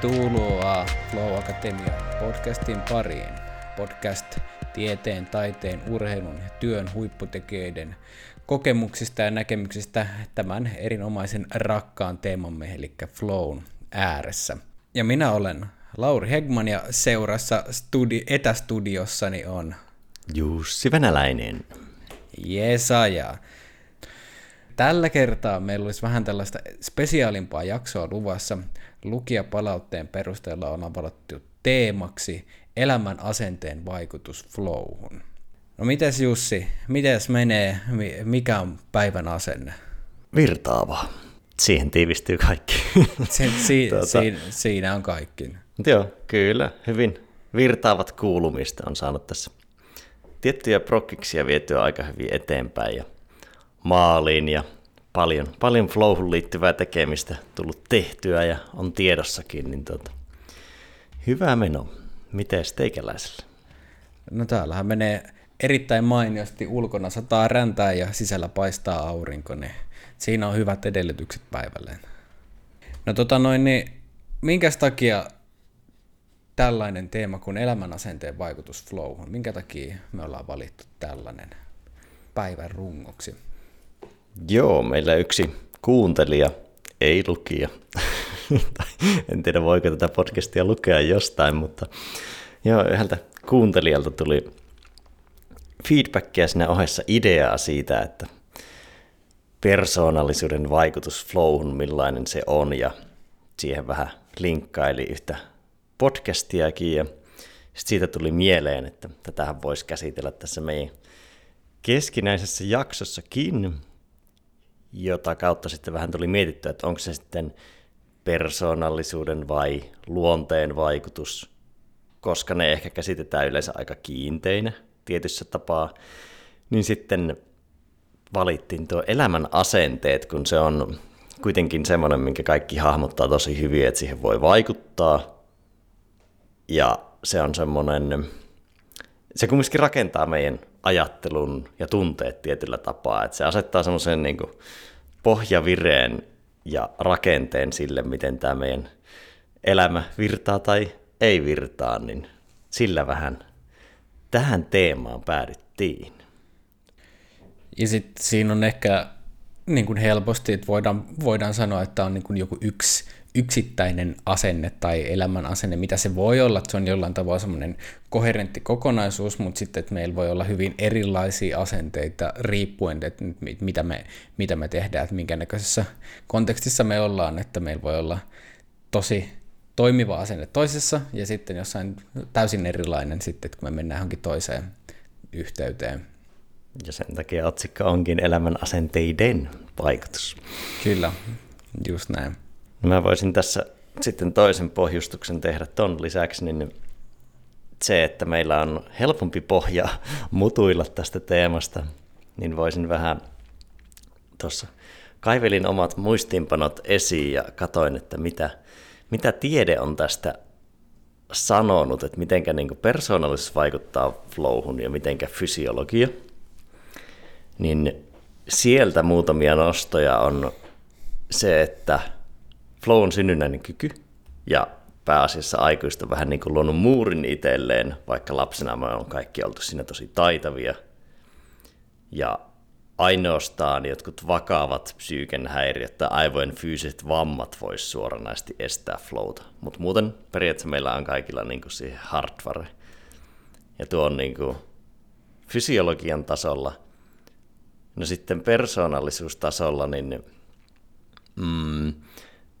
Tervetuloa Flow Akatemia podcastin pariin. Podcast tieteen, taiteen, urheilun ja työn huipputekijöiden kokemuksista ja näkemyksistä tämän erinomaisen rakkaan teemamme, eli Flown ääressä. Ja minä olen Lauri Hegman ja seurassa studi- etästudiossani on Jussi Venäläinen. Jesaja. Tällä kertaa meillä olisi vähän tällaista spesiaalimpaa jaksoa luvassa. Lukijapalautteen perusteella on valittu teemaksi elämän asenteen vaikutus flowhun. No mites Jussi, mites menee, mikä on päivän asenne? Virtaava. Siihen tiivistyy kaikki. Si- si- tuota. siinä, siinä on kaikki. Joo, kyllä. Hyvin virtaavat kuulumista on saanut tässä tiettyjä prokkiksia vietyä aika hyvin eteenpäin ja maaliin ja paljon, paljon flowhun liittyvää tekemistä tullut tehtyä ja on tiedossakin, niin tuota, hyvä meno. Miten teikäläisellä? No täällähän menee erittäin mainiosti ulkona sataa räntää ja sisällä paistaa aurinko, niin siinä on hyvät edellytykset päivälleen. No tota noin, niin minkäs takia tällainen teema kuin elämänasenteen vaikutus flowhun, minkä takia me ollaan valittu tällainen päivän rungoksi? Joo, meillä yksi kuuntelija, ei lukija. en tiedä voiko tätä podcastia lukea jostain, mutta joo, yhdeltä kuuntelijalta tuli feedbackia sinne ohessa ideaa siitä, että persoonallisuuden vaikutus flowhun, millainen se on, ja siihen vähän linkkaili yhtä podcastiakin, ja sitten siitä tuli mieleen, että tätähän voisi käsitellä tässä meidän keskinäisessä jaksossakin, jota kautta sitten vähän tuli mietittyä, että onko se sitten persoonallisuuden vai luonteen vaikutus, koska ne ehkä käsitetään yleensä aika kiinteinä tietyssä tapaa, niin sitten valittiin tuo elämän asenteet, kun se on kuitenkin semmoinen, minkä kaikki hahmottaa tosi hyvin, että siihen voi vaikuttaa. Ja se on semmoinen, se kumminkin rakentaa meidän ajattelun ja tunteet tietyllä tapaa, että se asettaa semmoisen niin pohjavireen ja rakenteen sille, miten tämä meidän elämä virtaa tai ei virtaa, niin sillä vähän tähän teemaan päädyttiin. Ja sitten siinä on ehkä niin kuin helposti, että voidaan, voidaan sanoa, että on niin kuin joku yksi yksittäinen asenne tai elämän asenne, mitä se voi olla, että se on jollain tavalla semmoinen koherentti kokonaisuus, mutta sitten, että meillä voi olla hyvin erilaisia asenteita riippuen, että mitä me, mitä me tehdään, että minkä näköisessä kontekstissa me ollaan, että meillä voi olla tosi toimiva asenne toisessa ja sitten jossain täysin erilainen sitten, kun me mennään johonkin toiseen yhteyteen. Ja sen takia otsikko onkin elämän asenteiden vaikutus. Kyllä, just näin. Mä voisin tässä sitten toisen pohjustuksen tehdä ton lisäksi, niin se, että meillä on helpompi pohja mutuilla tästä teemasta, niin voisin vähän tuossa kaivelin omat muistiinpanot esiin ja katoin, että mitä, mitä tiede on tästä sanonut, että miten niin persoonallisuus vaikuttaa flowhun ja miten fysiologia. Niin sieltä muutamia nostoja on se, että flow on synnynnäinen kyky ja pääasiassa aikuista vähän niin kuin luonut muurin itselleen, vaikka lapsena me on kaikki oltu siinä tosi taitavia. Ja ainoastaan jotkut vakavat psyyken häiriöt tai aivojen fyysiset vammat vois suoranaisesti estää flowta. Mutta muuten periaatteessa meillä on kaikilla niin kuin siihen hardware. Ja tuo on niin kuin fysiologian tasolla. No sitten persoonallisuustasolla, niin mm,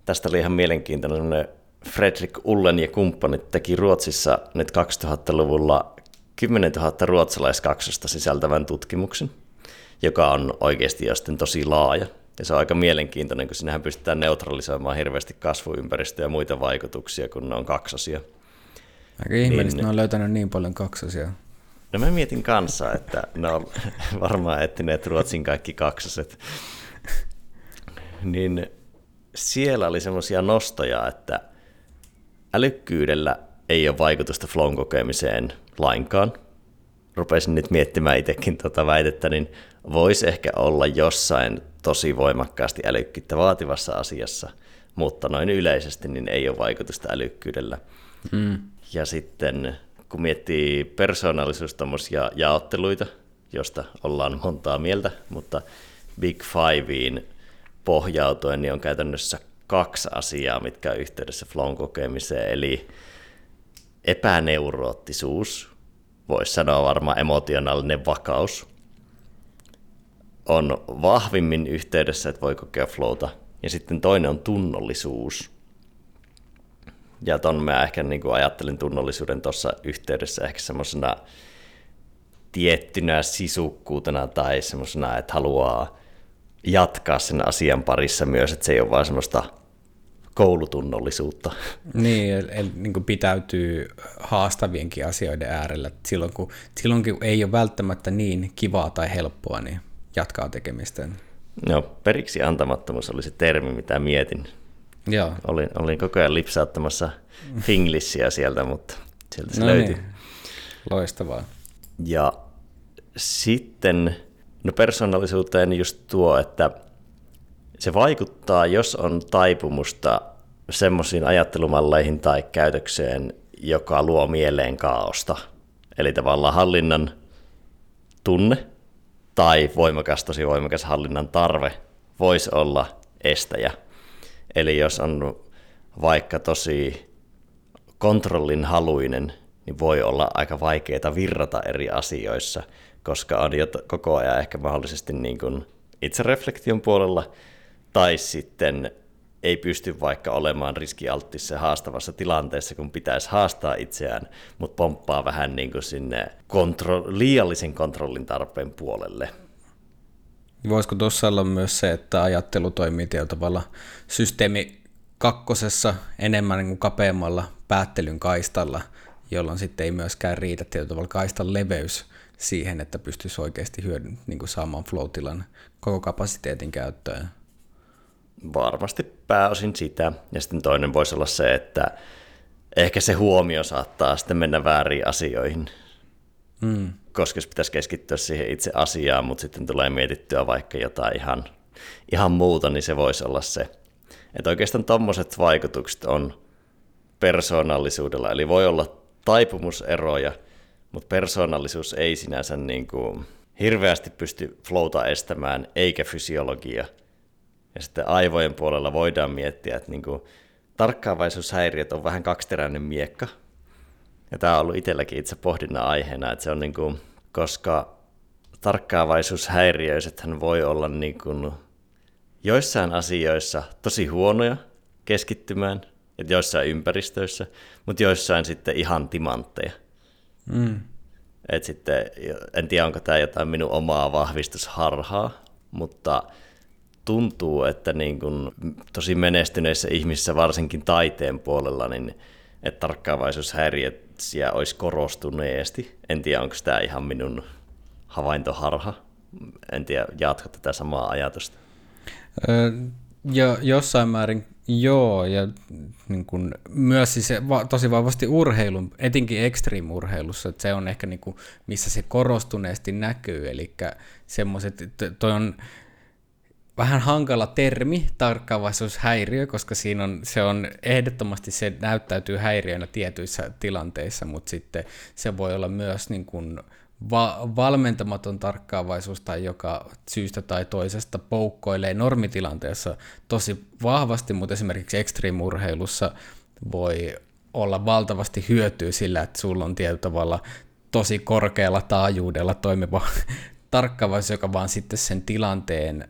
tästä oli ihan mielenkiintoinen Fredrik Ullen ja kumppanit teki Ruotsissa nyt 2000-luvulla 10 000 ruotsalaiskaksosta sisältävän tutkimuksen, joka on oikeasti jo sitten tosi laaja. Ja se on aika mielenkiintoinen, kun sinähän pystytään neutralisoimaan hirveästi kasvuympäristöä ja muita vaikutuksia, kun ne on kaksosia. Aika ihmeellistä, niin, ne on löytänyt niin paljon kaksosia. No mä mietin kanssa, että ne on varmaan etsineet Ruotsin kaikki kaksoset. niin siellä oli semmoisia nostoja, että älykkyydellä ei ole vaikutusta flown kokemiseen lainkaan. Rupesin nyt miettimään itsekin tuota väitettä, niin voisi ehkä olla jossain tosi voimakkaasti älykkyyttä vaativassa asiassa, mutta noin yleisesti niin ei ole vaikutusta älykkyydellä. Mm. Ja sitten kun miettii persoonallisuus ja jaotteluita, josta ollaan montaa mieltä, mutta Big Fiveen pohjautuen niin on käytännössä kaksi asiaa, mitkä on yhteydessä flown kokemiseen, eli epäneurootisuus, voisi sanoa varmaan emotionaalinen vakaus, on vahvimmin yhteydessä, että voi kokea flowta. Ja sitten toinen on tunnollisuus. Ja ton mä ehkä niin kuin ajattelin tunnollisuuden tuossa yhteydessä ehkä semmoisena tiettynä sisukkuutena tai semmoisena, että haluaa jatkaa sen asian parissa myös, että se ei ole vaan semmoista koulutunnollisuutta. Niin, eli, niin pitäytyy haastavienkin asioiden äärellä. Silloin kun, silloin kun ei ole välttämättä niin kivaa tai helppoa, niin jatkaa tekemistä. No, periksi antamattomuus oli se termi, mitä mietin. Joo. Olin, olin koko ajan lipsauttamassa finglissiä sieltä, mutta sieltä se no löytyi. Niin. Loistavaa. Ja sitten no persoonallisuuteen just tuo, että se vaikuttaa, jos on taipumusta semmoisiin ajattelumalleihin tai käytökseen, joka luo mieleen kaaosta. Eli tavallaan hallinnan tunne tai voimakas, tosi voimakas hallinnan tarve voisi olla estäjä. Eli jos on vaikka tosi kontrollin haluinen, niin voi olla aika vaikeaa virrata eri asioissa, koska on jo koko ajan ehkä mahdollisesti niin kuin itsereflektion puolella, tai sitten ei pysty vaikka olemaan riskialttissa haastavassa tilanteessa, kun pitäisi haastaa itseään, mutta pomppaa vähän niin kuin sinne kontro- liiallisen kontrollin tarpeen puolelle. Voisiko tuossa olla myös se, että ajattelu toimii tietyllä tavalla systeemi kakkosessa enemmän niin kuin kapeammalla päättelyn kaistalla, jolloin sitten ei myöskään riitä tietyllä tavalla kaistan leveys siihen, että pystyisi oikeasti hyödyn, niin kuin saamaan flow koko kapasiteetin käyttöön. Varmasti pääosin sitä. Ja sitten toinen voisi olla se, että ehkä se huomio saattaa sitten mennä väärin asioihin. Mm. Koska jos pitäisi keskittyä siihen itse asiaan, mutta sitten tulee mietittyä vaikka jotain ihan, ihan muuta, niin se voisi olla se. Että oikeastaan tuommoiset vaikutukset on persoonallisuudella. Eli voi olla taipumuseroja, mutta persoonallisuus ei sinänsä niin kuin hirveästi pysty flowta estämään, eikä fysiologia – ja sitten aivojen puolella voidaan miettiä, että niin kuin tarkkaavaisuushäiriöt on vähän kaksiteräinen miekka. Ja tämä on ollut itselläkin itse pohdinnan aiheena, että se on niin kuin, koska tarkkaavaisuushäiriöisethän voi olla niin kuin joissain asioissa tosi huonoja keskittymään, että joissain ympäristöissä, mutta joissain sitten ihan timantteja. Mm. Et sitten, en tiedä, onko tämä jotain minun omaa vahvistusharhaa, mutta tuntuu, että niin kuin tosi menestyneissä ihmisissä, varsinkin taiteen puolella, niin että tarkkaavaisuushäiriötsiä olisi korostuneesti. En tiedä, onko tämä ihan minun havaintoharha. En tiedä, jatko tätä samaa ajatusta. Jo, jossain määrin joo, ja niin kun, myös siis va, tosi vahvasti urheilun, etenkin extreme-urheilussa, että se on ehkä niin kuin, missä se korostuneesti näkyy, eli semmoiset, toi on vähän hankala termi, tarkkaavaisuushäiriö, koska siinä on, se on ehdottomasti se näyttäytyy häiriönä tietyissä tilanteissa, mutta sitten se voi olla myös niin kuin va- valmentamaton tarkkaavaisuus tai joka syystä tai toisesta poukkoilee normitilanteessa tosi vahvasti, mutta esimerkiksi ekstriimurheilussa voi olla valtavasti hyötyä sillä, että sulla on tietyllä tavalla tosi korkealla taajuudella toimiva tarkkaavaisuus, joka vaan sitten sen tilanteen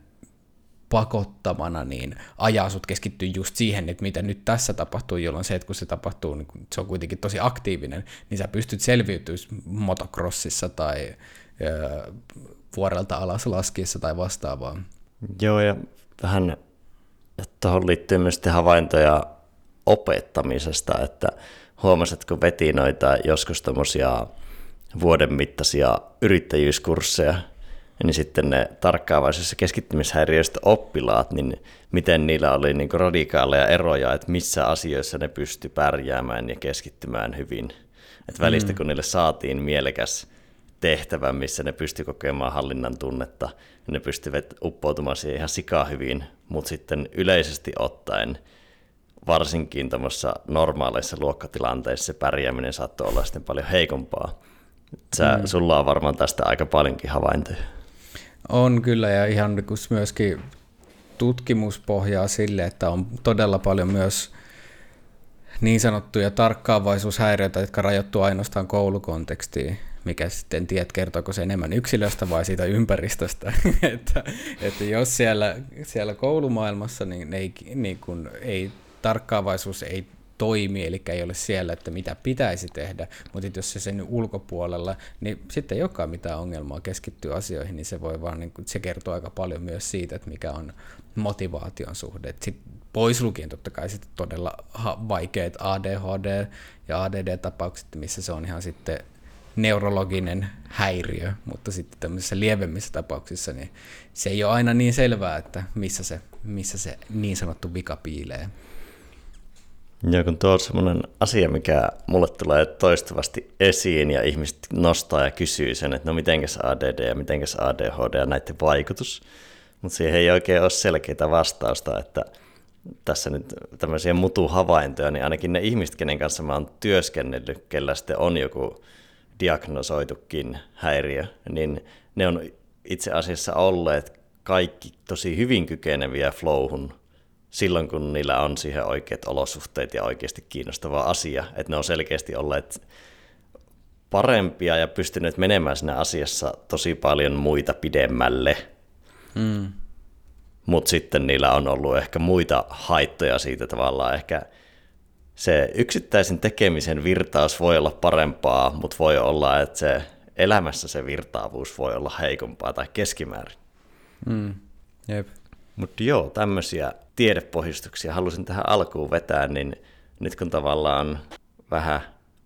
pakottamana, niin ajaa sut keskittyä just siihen, että mitä nyt tässä tapahtuu, jolloin se, että kun se tapahtuu, niin se on kuitenkin tosi aktiivinen, niin sä pystyt selviytymään motocrossissa tai ö, vuorelta alas laskiessa tai vastaavaa. Joo, ja vähän tuohon liittyy myös havaintoja opettamisesta, että huomasit, kun veti noita joskus vuoden mittaisia yrittäjyyskursseja, niin sitten ne tarkkaavaisessa keskittymishäiriöistä oppilaat, niin miten niillä oli niin radikaaleja eroja, että missä asioissa ne pysty pärjäämään ja keskittymään hyvin. Että välistä mm. kun niille saatiin mielekäs tehtävä, missä ne pysty kokemaan hallinnan tunnetta, niin ne pystyvät uppoutumaan siihen ihan sikaa hyvin, mutta sitten yleisesti ottaen varsinkin tuommoissa normaaleissa luokkatilanteissa se pärjääminen saattoi olla sitten paljon heikompaa. Sä, mm. Sulla on varmaan tästä aika paljonkin havaintoja. On kyllä, ja ihan myöskin tutkimuspohjaa sille, että on todella paljon myös niin sanottuja tarkkaavaisuushäiriöitä, jotka rajoittuu ainoastaan koulukontekstiin, mikä sitten tiedät, kertooko se enemmän yksilöstä vai siitä ympäristöstä. että, että jos siellä, siellä koulumaailmassa niin ei, niin kun, ei tarkkaavaisuus ei toimi, eli ei ole siellä, että mitä pitäisi tehdä, mutta jos se sen ulkopuolella, niin sitten ei olekaan mitään ongelmaa keskittyä asioihin, niin se voi vaan, niin kuin, se kertoo aika paljon myös siitä, että mikä on motivaation suhde. Sitten pois lukien totta kai sitten todella vaikeat ADHD ja ADD-tapaukset, missä se on ihan sitten neurologinen häiriö, mutta sitten tämmöisissä lievemmissä tapauksissa niin se ei ole aina niin selvää, että missä se, missä se niin sanottu vika piilee. Joo, kun tuo on semmoinen asia, mikä mulle tulee toistuvasti esiin ja ihmiset nostaa ja kysyy sen, että no mitenkäs ADD ja mitenkäs ADHD ja näiden vaikutus, mutta siihen ei oikein ole selkeitä vastausta, että tässä nyt tämmöisiä mutuhavaintoja, niin ainakin ne ihmiset, kenen kanssa mä oon työskennellyt, kellä sitten on joku diagnosoitukin häiriö, niin ne on itse asiassa olleet kaikki tosi hyvin kykeneviä flowhun silloin, kun niillä on siihen oikeat olosuhteet ja oikeasti kiinnostava asia. Että ne on selkeästi olleet parempia ja pystyneet menemään siinä asiassa tosi paljon muita pidemmälle. Mm. Mutta sitten niillä on ollut ehkä muita haittoja siitä tavallaan. Ehkä se yksittäisen tekemisen virtaus voi olla parempaa, mutta voi olla, että se elämässä se virtaavuus voi olla heikompaa tai keskimäärin. Mm. Jep. Mutta joo, tämmöisiä tiedepohjustuksia halusin tähän alkuun vetää, niin nyt kun tavallaan vähän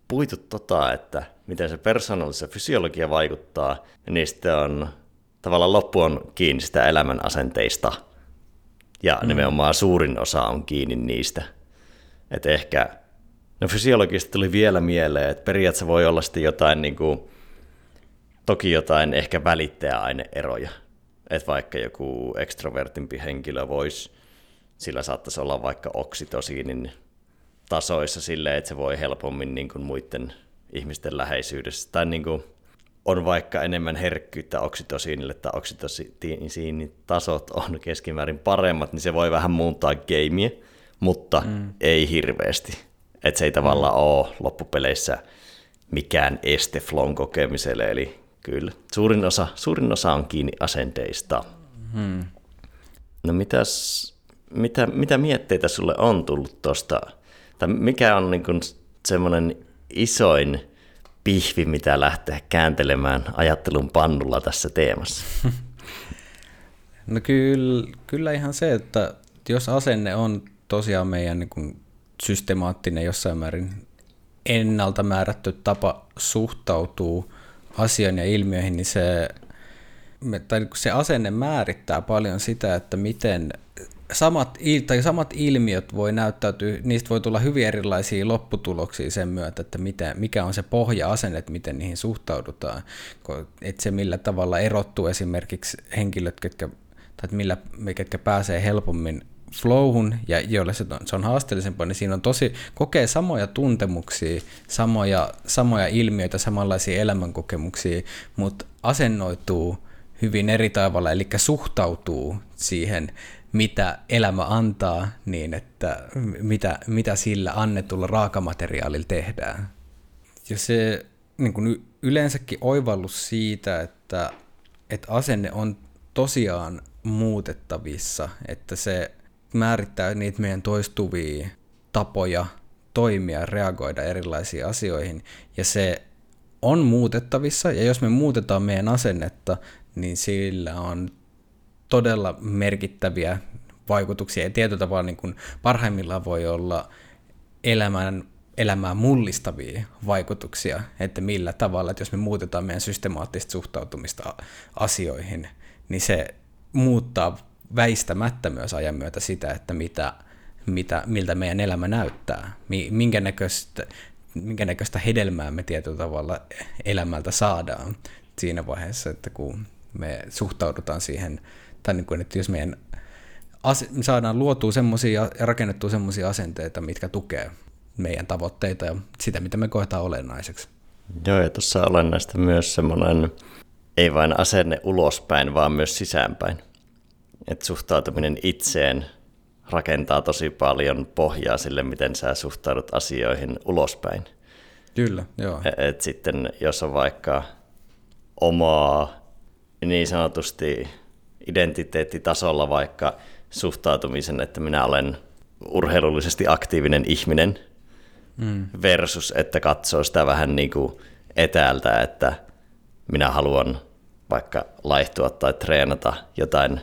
puitu tota, että miten se persoonallisen fysiologia vaikuttaa, niin sitten on tavallaan loppu on kiinni sitä elämän asenteista. Ja mm. nimenomaan suurin osa on kiinni niistä. Että ehkä, no fysiologista tuli vielä mieleen, että periaatteessa voi olla sitten jotain niin kuin, toki jotain ehkä välittäjäaineeroja. Että vaikka joku ekstrovertimpi henkilö voisi, sillä saattaisi olla vaikka oksitosiinin tasoissa silleen, että se voi helpommin niin kuin muiden ihmisten läheisyydessä. Tai niin kuin on vaikka enemmän herkkyyttä oksitosiinille tai oksitosiinin tasot on keskimäärin paremmat, niin se voi vähän muuntaa gameia, mutta mm. ei hirveästi. Että se ei tavallaan mm. ole loppupeleissä mikään este flon kokemiselle, eli Kyllä. Suurin osa, suurin osa on kiinni asenteista. Hmm. No mitäs, mitä, mitä mietteitä sulle on tullut tuosta? Tai mikä on niin semmoinen isoin pihvi, mitä lähteä kääntelemään ajattelun pannulla tässä teemassa? No kyllä, kyllä ihan se, että jos asenne on tosiaan meidän niin kuin systemaattinen jossain määrin ennalta määrätty tapa suhtautuu asian ja ilmiöihin, niin se, tai se asenne määrittää paljon sitä, että miten samat, tai samat ilmiöt voi näyttäytyä, niistä voi tulla hyvin erilaisia lopputuloksia sen myötä, että miten, mikä on se pohja-asenne, että miten niihin suhtaudutaan. Että se millä tavalla erottuu esimerkiksi henkilöt, ketkä, tai millä, ketkä pääsee helpommin flowhun ja joille se on, se on haasteellisempaa, niin siinä on tosi, kokee samoja tuntemuksia, samoja, samoja ilmiöitä, samanlaisia elämänkokemuksia, mutta asennoituu hyvin eri tavalla, eli suhtautuu siihen, mitä elämä antaa, niin että mitä, mitä sillä annetulla raakamateriaalilla tehdään. Ja se niin kuin yleensäkin oivallus siitä, että, että asenne on tosiaan muutettavissa, että se määrittää niitä meidän toistuvia tapoja toimia, reagoida erilaisiin asioihin. Ja se on muutettavissa, ja jos me muutetaan meidän asennetta, niin sillä on todella merkittäviä vaikutuksia. Ja tietyllä tavalla niin kuin parhaimmillaan voi olla elämän, elämää mullistavia vaikutuksia, että millä tavalla, että jos me muutetaan meidän systemaattista suhtautumista asioihin, niin se muuttaa väistämättä myös ajan myötä sitä, että mitä, mitä, miltä meidän elämä näyttää, minkä näköistä, minkä näköistä hedelmää me tietyllä tavalla elämältä saadaan siinä vaiheessa, että kun me suhtaudutaan siihen, tai niin kuin, että jos meidän ase- saadaan luotua semmoisia ja rakennettua semmoisia asenteita, mitkä tukee meidän tavoitteita ja sitä, mitä me koetaan olennaiseksi. Joo, ja tuossa olennaista myös semmoinen, ei vain asenne ulospäin, vaan myös sisäänpäin. Että suhtautuminen itseen rakentaa tosi paljon pohjaa sille, miten sä suhtaudut asioihin ulospäin. Kyllä, joo. E-, et sitten jos on vaikka omaa niin sanotusti identiteettitasolla vaikka suhtautumisen, että minä olen urheilullisesti aktiivinen ihminen, mm. versus että katsoo sitä vähän niin kuin etäältä, että minä haluan vaikka laihtua tai treenata jotain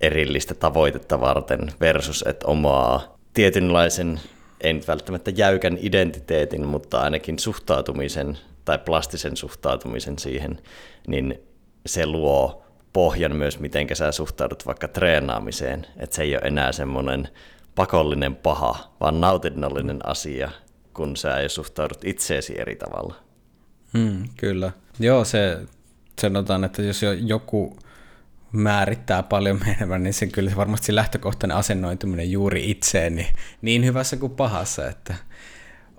erillistä tavoitetta varten versus että omaa tietynlaisen, ei nyt välttämättä jäykän identiteetin, mutta ainakin suhtautumisen tai plastisen suhtautumisen siihen, niin se luo pohjan myös, miten sä suhtaudut vaikka treenaamiseen, että se ei ole enää semmoinen pakollinen paha, vaan nautinnollinen asia, kun sä jo suhtaudut itseesi eri tavalla. Hmm, kyllä. Joo, se sanotaan, että jos joku määrittää paljon menemään, niin se kyllä varmasti lähtökohtainen asennoituminen juuri itseen, niin, niin hyvässä kuin pahassa, että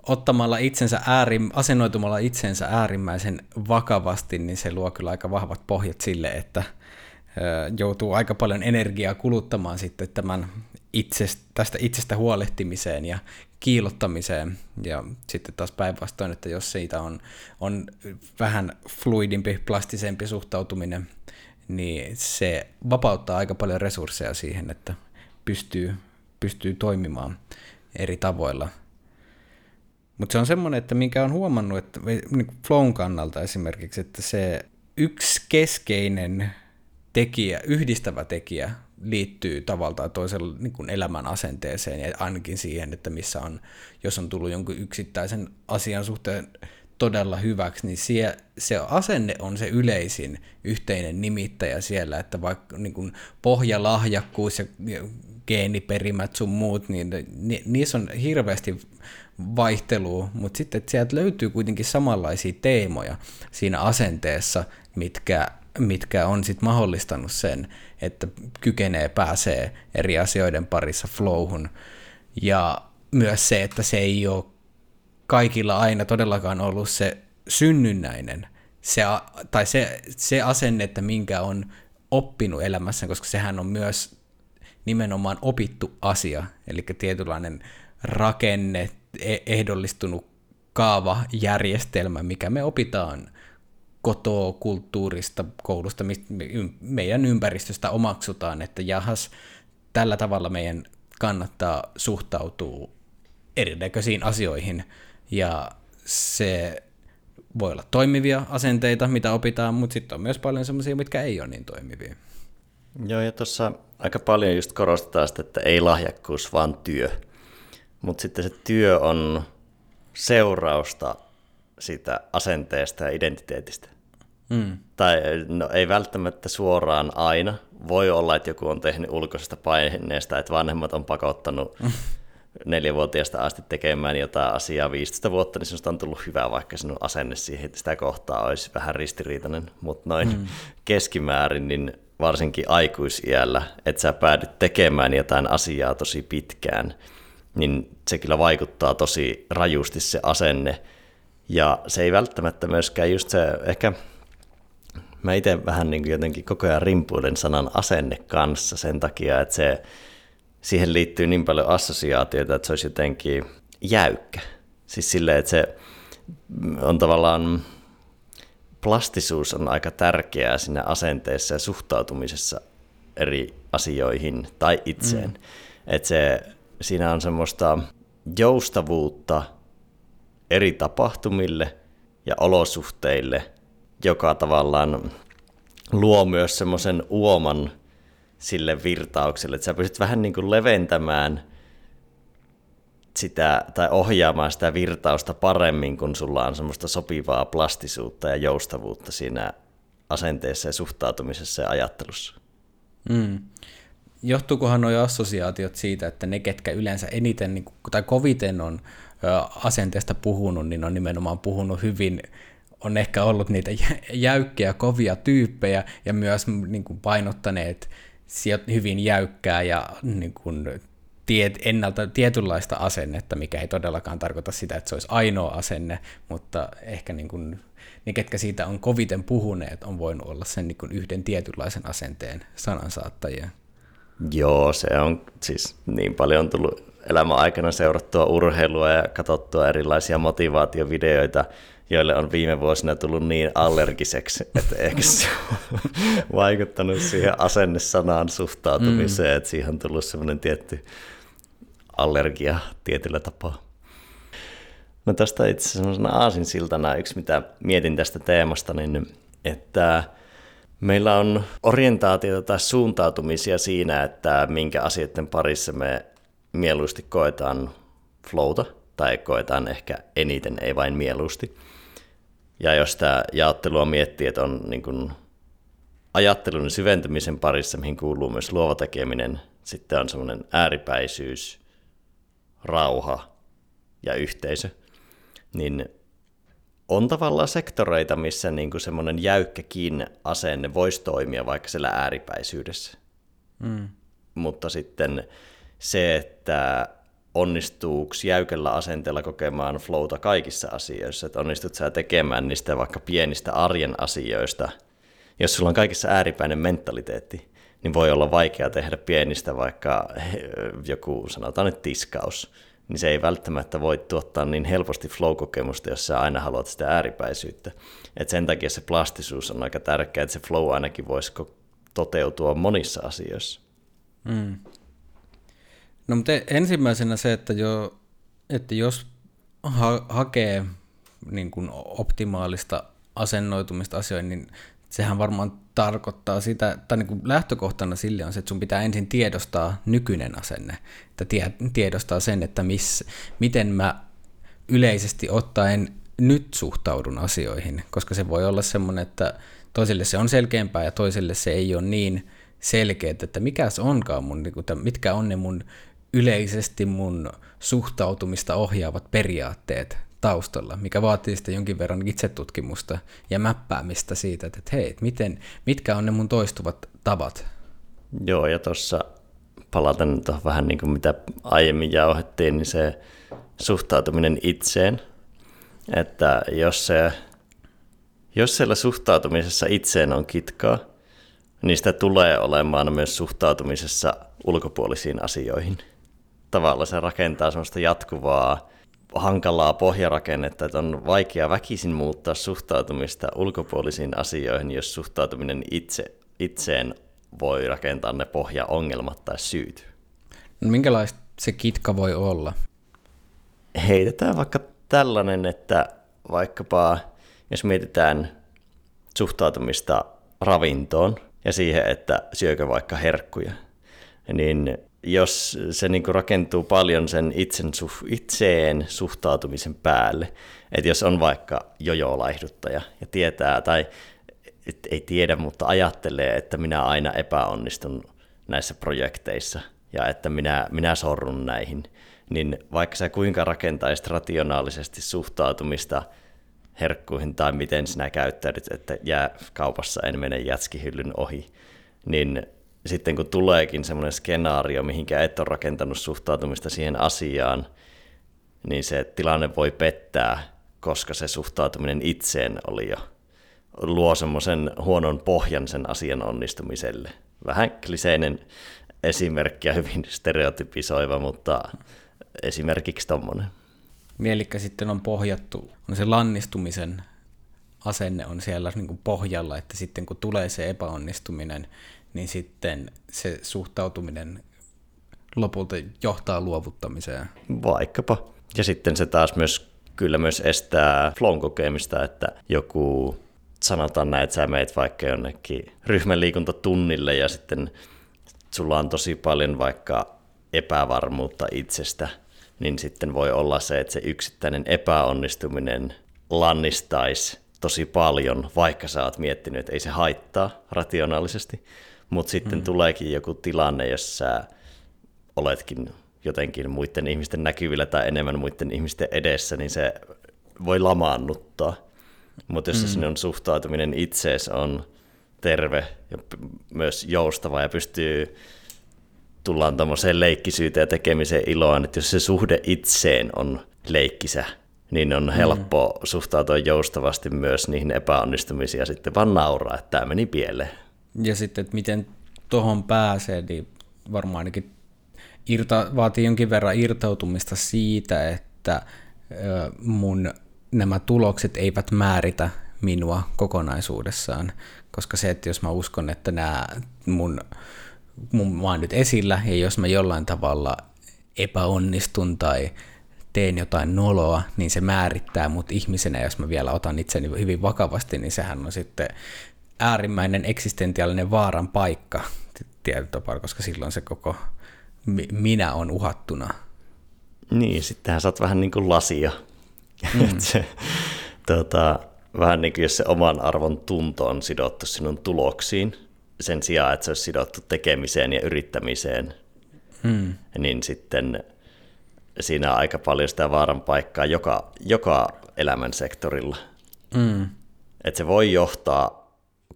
ottamalla itsensä äärim, asennoitumalla itsensä äärimmäisen vakavasti, niin se luo kyllä aika vahvat pohjat sille, että joutuu aika paljon energiaa kuluttamaan sitten tämän itsestä, tästä itsestä huolehtimiseen ja kiilottamiseen. Ja sitten taas päinvastoin, että jos siitä on, on vähän fluidimpi, plastisempi suhtautuminen, niin se vapauttaa aika paljon resursseja siihen, että pystyy, pystyy toimimaan eri tavoilla. Mutta se on semmoinen, että minkä on huomannut, että niin flown kannalta esimerkiksi, että se yksi keskeinen tekijä, yhdistävä tekijä liittyy tavalla tai toisella niin kuin elämän asenteeseen ja ainakin siihen, että missä on, jos on tullut jonkun yksittäisen asian suhteen todella hyväksi, niin sie, se asenne on se yleisin yhteinen nimittäjä siellä, että vaikka niin kuin pohjalahjakkuus ja geeniperimät sun muut, niin ni, niissä on hirveästi vaihtelua, mutta sitten että sieltä löytyy kuitenkin samanlaisia teemoja siinä asenteessa, mitkä mitkä on sitten mahdollistanut sen, että kykenee pääsee eri asioiden parissa flowhun. Ja myös se, että se ei ole kaikilla aina todellakaan ollut se synnynnäinen, se, tai se, se asenne, että minkä on oppinut elämässä, koska sehän on myös nimenomaan opittu asia, eli tietynlainen rakenne, e-, ehdollistunut kaavajärjestelmä, mikä me opitaan kotoa, kulttuurista, koulusta, meidän ympäristöstä omaksutaan, että jahas, tällä tavalla meidän kannattaa suhtautua erinäköisiin asioihin, ja se voi olla toimivia asenteita, mitä opitaan, mutta sitten on myös paljon sellaisia, mitkä ei ole niin toimivia. Joo, ja tuossa aika paljon just korostetaan sitä, että ei lahjakkuus, vaan työ. Mutta sitten se työ on seurausta siitä asenteesta ja identiteetistä. Mm. Tai no, ei välttämättä suoraan aina. Voi olla, että joku on tehnyt ulkoisesta paineesta, että vanhemmat on pakottanut neljävuotiaasta asti tekemään jotain asiaa 15 vuotta, niin sinusta on tullut hyvä, vaikka sinun asenne siihen, että sitä kohtaa olisi vähän ristiriitainen. Mutta noin mm. keskimäärin, niin varsinkin aikuisiällä, että sä päädyt tekemään jotain asiaa tosi pitkään, niin se kyllä vaikuttaa tosi rajusti se asenne. Ja se ei välttämättä myöskään just se, ehkä mä itse vähän niin kuin jotenkin koko ajan rimpuilen sanan asenne kanssa sen takia, että se, siihen liittyy niin paljon assosiaatioita, että se olisi jotenkin jäykkä. Siis silleen, että se on tavallaan, plastisuus on aika tärkeää siinä asenteessa ja suhtautumisessa eri asioihin tai itseen. Mm. Että se, siinä on semmoista joustavuutta eri tapahtumille ja olosuhteille – joka tavallaan luo myös semmoisen uoman sille virtaukselle, että sä pystyt vähän niin kuin leventämään sitä tai ohjaamaan sitä virtausta paremmin, kun sulla on semmoista sopivaa plastisuutta ja joustavuutta siinä asenteessa ja suhtautumisessa ja ajattelussa. Mm. Johtuukohan nuo assosiaatiot siitä, että ne, ketkä yleensä eniten niin, tai koviten on asenteesta puhunut, niin on nimenomaan puhunut hyvin on ehkä ollut niitä jäykkiä, kovia tyyppejä ja myös niin painottaneet hyvin jäykkää ja niin kuin, tiet, ennalta tietynlaista asennetta, mikä ei todellakaan tarkoita sitä, että se olisi ainoa asenne, mutta ehkä niin kuin, ne, ketkä siitä on koviten puhuneet, on voinut olla sen niin kuin yhden tietynlaisen asenteen sanansaattajia. Joo, se on siis niin paljon tullut elämän aikana seurattua urheilua ja katsottua erilaisia motivaatiovideoita, joille on viime vuosina tullut niin allergiseksi, että ehkä se vaikuttanut siihen asennesanaan suhtautumiseen, mm. että siihen on tullut semmoinen tietty allergia tietyllä tapaa. No tästä itse asiassa aasinsiltana yksi, mitä mietin tästä teemasta, niin että meillä on orientaatiota tai suuntautumisia siinä, että minkä asioiden parissa me mieluusti koetaan flowta, tai koetaan ehkä eniten, ei vain mieluusti. Ja jos tämä jaottelua miettii, että on niin kuin ajattelun syventymisen parissa, mihin kuuluu myös luova tekeminen, sitten on semmoinen ääripäisyys, rauha ja yhteisö, niin on tavallaan sektoreita, missä niin kuin semmoinen jäykkäkin asenne voisi toimia vaikka siellä ääripäisyydessä. Mm. Mutta sitten se, että onnistuuko jäykällä asenteella kokemaan flowta kaikissa asioissa, että onnistut sä tekemään niistä vaikka pienistä arjen asioista, jos sulla on kaikissa ääripäinen mentaliteetti, niin voi olla vaikea tehdä pienistä vaikka joku, sanotaan nyt tiskaus, niin se ei välttämättä voi tuottaa niin helposti flow-kokemusta, jos sä aina haluat sitä ääripäisyyttä. Et sen takia se plastisuus on aika tärkeää, että se flow ainakin voisi toteutua monissa asioissa. Mm. No mutta ensimmäisenä se, että, jo, että jos ha- hakee niin kuin optimaalista asennoitumista asioihin, niin sehän varmaan tarkoittaa sitä, tai niin kuin lähtökohtana sille on se, että sun pitää ensin tiedostaa nykyinen asenne, että tie, tiedostaa sen, että miss, miten mä yleisesti ottaen nyt suhtaudun asioihin, koska se voi olla semmoinen, että toisille se on selkeämpää ja toisille se ei ole niin selkeä, että mikä se onkaan mun, niin mitkä on ne mun yleisesti mun suhtautumista ohjaavat periaatteet taustalla, mikä vaatii sitten jonkin verran itsetutkimusta ja mäppäämistä siitä, että hei, miten, mitkä on ne mun toistuvat tavat. Joo, ja tuossa palaten tuohon vähän niin kuin mitä aiemmin jauhettiin, niin se suhtautuminen itseen, että jos, se, jos siellä suhtautumisessa itseen on kitkaa, niin sitä tulee olemaan myös suhtautumisessa ulkopuolisiin asioihin. Tavallaan se rakentaa semmoista jatkuvaa hankalaa pohjarakennetta, että on vaikea väkisin muuttaa suhtautumista ulkopuolisiin asioihin, jos suhtautuminen itse, itseen voi rakentaa ne pohjaongelmat tai syyt. No, minkälaista se kitka voi olla? Heitetään vaikka tällainen, että vaikkapa jos mietitään suhtautumista ravintoon ja siihen, että syökö vaikka herkkuja, niin jos se niin kuin rakentuu paljon sen itsen, itseen suhtautumisen päälle, että jos on vaikka jojo-laihduttaja ja tietää, tai et ei tiedä, mutta ajattelee, että minä aina epäonnistun näissä projekteissa ja että minä, minä sorrun näihin, niin vaikka sä kuinka rakentaisit rationaalisesti suhtautumista herkkuihin tai miten sinä käyttäydyt, että jää kaupassa en mene jätskihyllyn ohi, niin sitten kun tuleekin semmoinen skenaario, mihinkä et ole rakentanut suhtautumista siihen asiaan, niin se tilanne voi pettää, koska se suhtautuminen itseen oli jo luo semmoisen huonon pohjan sen asian onnistumiselle. Vähän kliseinen esimerkki ja hyvin stereotypisoiva, mutta esimerkiksi tommonen. Mielikkä sitten on pohjattu, on se lannistumisen asenne on siellä niin kuin pohjalla, että sitten kun tulee se epäonnistuminen, niin sitten se suhtautuminen lopulta johtaa luovuttamiseen. Vaikkapa. Ja sitten se taas myös kyllä myös estää flown kokemista, että joku sanotaan näin, että sä meet vaikka jonnekin ryhmäliikuntatunnille ja sitten sulla on tosi paljon vaikka epävarmuutta itsestä, niin sitten voi olla se, että se yksittäinen epäonnistuminen lannistaisi tosi paljon, vaikka sä oot miettinyt, että ei se haittaa rationaalisesti, mutta sitten mm. tuleekin joku tilanne, jossa oletkin jotenkin muiden ihmisten näkyvillä tai enemmän muiden ihmisten edessä, niin se voi lamaannuttaa. Mutta jos mm. sinun suhtautuminen itseesi on terve ja myös joustava ja pystyy tullaan tuommoiseen leikkisyyteen ja tekemiseen iloon, että jos se suhde itseen on leikkisä, niin on helppo mm. suhtautua joustavasti myös niihin epäonnistumisiin ja sitten vaan nauraa, että tämä meni pieleen. Ja sitten, että miten tuohon pääsee, niin varmaan ainakin irta, vaatii jonkin verran irtautumista siitä, että mun nämä tulokset eivät määritä minua kokonaisuudessaan, koska se, että jos mä uskon, että nämä mun, mun mä oon nyt esillä, ja jos mä jollain tavalla epäonnistun tai teen jotain noloa, niin se määrittää mut ihmisenä, jos mä vielä otan itseni hyvin vakavasti, niin sehän on sitten äärimmäinen eksistentiaalinen vaaran paikka tietyllä tapaa, koska silloin se koko minä on uhattuna. Niin, sittenhän sä oot vähän niin kuin lasia. Mm. se, tota, vähän niin kuin jos se oman arvon tunto on sidottu sinun tuloksiin, sen sijaan, että se olisi sidottu tekemiseen ja yrittämiseen, mm. niin sitten siinä on aika paljon sitä vaaran paikkaa joka, joka elämän sektorilla. Mm. Että se voi johtaa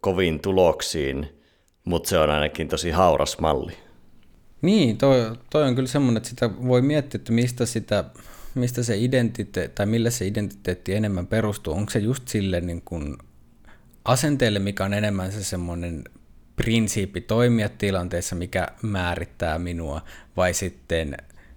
koviin tuloksiin, mutta se on ainakin tosi hauras malli. Niin, toi, toi on kyllä semmoinen, että sitä voi miettiä, että mistä, sitä, mistä se identiteetti, tai millä se identiteetti enemmän perustuu. Onko se just sille niin kuin asenteelle, mikä on enemmän se semmoinen prinsiippi toimia tilanteessa, mikä määrittää minua, vai sitten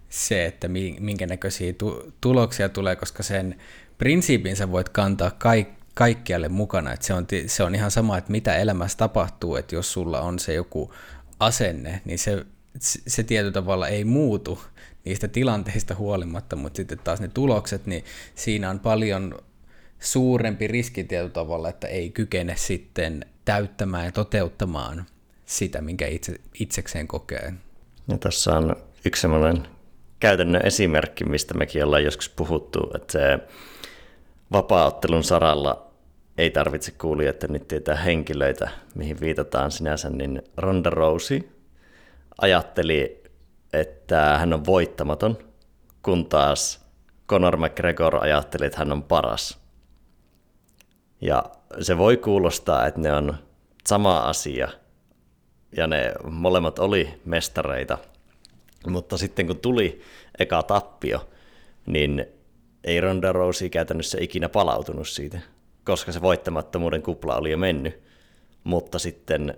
se, että minkä näköisiä tu- tuloksia tulee, koska sen prinsiipin sä voit kantaa kaik- kaikkialle mukana. että se, on, se on ihan sama, että mitä elämässä tapahtuu, että jos sulla on se joku asenne, niin se se tietyllä tavalla ei muutu niistä tilanteista huolimatta, mutta sitten taas ne tulokset, niin siinä on paljon suurempi riski tietyllä tavalla, että ei kykene sitten täyttämään ja toteuttamaan sitä, minkä itse, itsekseen kokee. Ja tässä on yksi sellainen käytännön esimerkki, mistä mekin ollaan joskus puhuttu, että se vapaaottelun saralla ei tarvitse että nyt tietää henkilöitä, mihin viitataan sinänsä, niin Ronda Rousey ajatteli, että hän on voittamaton, kun taas Conor McGregor ajatteli, että hän on paras. Ja se voi kuulostaa, että ne on sama asia, ja ne molemmat oli mestareita, mutta sitten kun tuli eka tappio, niin ei Ronda Rousey käytännössä ikinä palautunut siitä, koska se voittamattomuuden kupla oli jo mennyt. Mutta sitten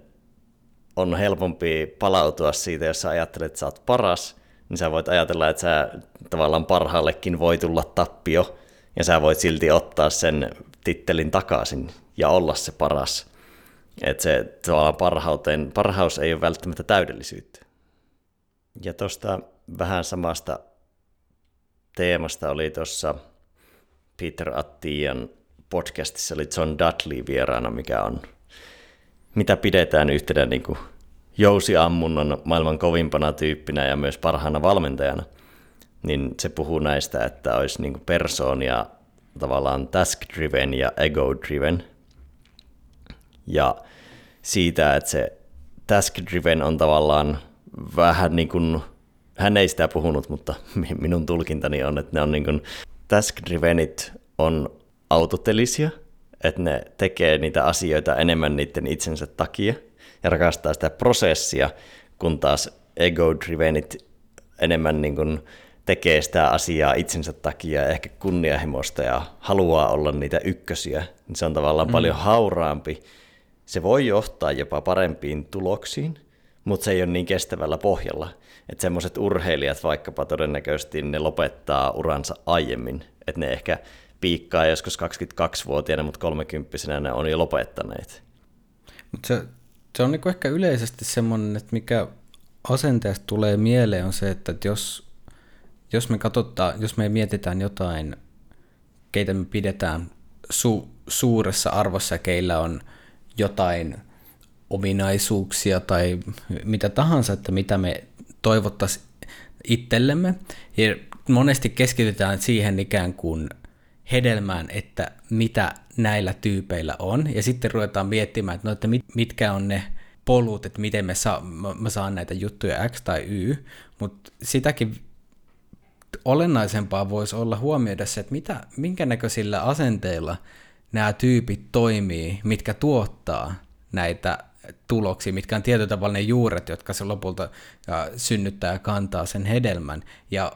on helpompi palautua siitä, jos sä ajattelet, että sä oot paras, niin sä voit ajatella, että sä tavallaan parhaallekin voi tulla tappio, ja sä voit silti ottaa sen tittelin takaisin ja olla se paras. Että se tavallaan parhauteen, parhaus ei ole välttämättä täydellisyyttä. Ja tuosta vähän samasta teemasta oli tuossa Peter Attian podcastissa oli John Dudley vieraana, mikä on mitä pidetään yhtenä niin kuin jousiammunnon maailman kovimpana tyyppinä ja myös parhaana valmentajana, niin se puhuu näistä, että olisi niin persoonia tavallaan task-driven ja ego-driven. Ja siitä, että se task-driven on tavallaan vähän niin kuin, hän ei sitä puhunut, mutta minun tulkintani on, että ne on niin kuin, task-drivenit on autotelisia – että ne tekee niitä asioita enemmän niiden itsensä takia ja rakastaa sitä prosessia, kun taas ego-drivenit enemmän niin kuin tekee sitä asiaa itsensä takia ja ehkä kunnianhimosta ja haluaa olla niitä ykkösiä, niin se on tavallaan mm. paljon hauraampi. Se voi johtaa jopa parempiin tuloksiin, mutta se ei ole niin kestävällä pohjalla. Että semmoiset urheilijat vaikkapa todennäköisesti ne lopettaa uransa aiemmin, että ne ehkä piikkaa joskus 22-vuotiaana, mutta 30 ne on jo lopettaneet. Mut se, se on niinku ehkä yleisesti semmoinen, että mikä asenteesta tulee mieleen on se, että jos, jos me katsotaan, jos me mietitään jotain, keitä me pidetään su, suuressa arvossa keillä on jotain ominaisuuksia tai mitä tahansa, että mitä me toivottaisiin itsellemme. Ja monesti keskitytään siihen ikään kuin hedelmään, että mitä näillä tyypeillä on, ja sitten ruvetaan miettimään, että, no, että mit, mitkä on ne polut, että miten me saa, mä saan näitä juttuja X tai Y, mutta sitäkin olennaisempaa voisi olla huomioida se, että mitä, minkä näköisillä asenteilla nämä tyypit toimii, mitkä tuottaa näitä tuloksia, mitkä on tietyllä tavalla ne juuret, jotka se lopulta synnyttää ja kantaa sen hedelmän, ja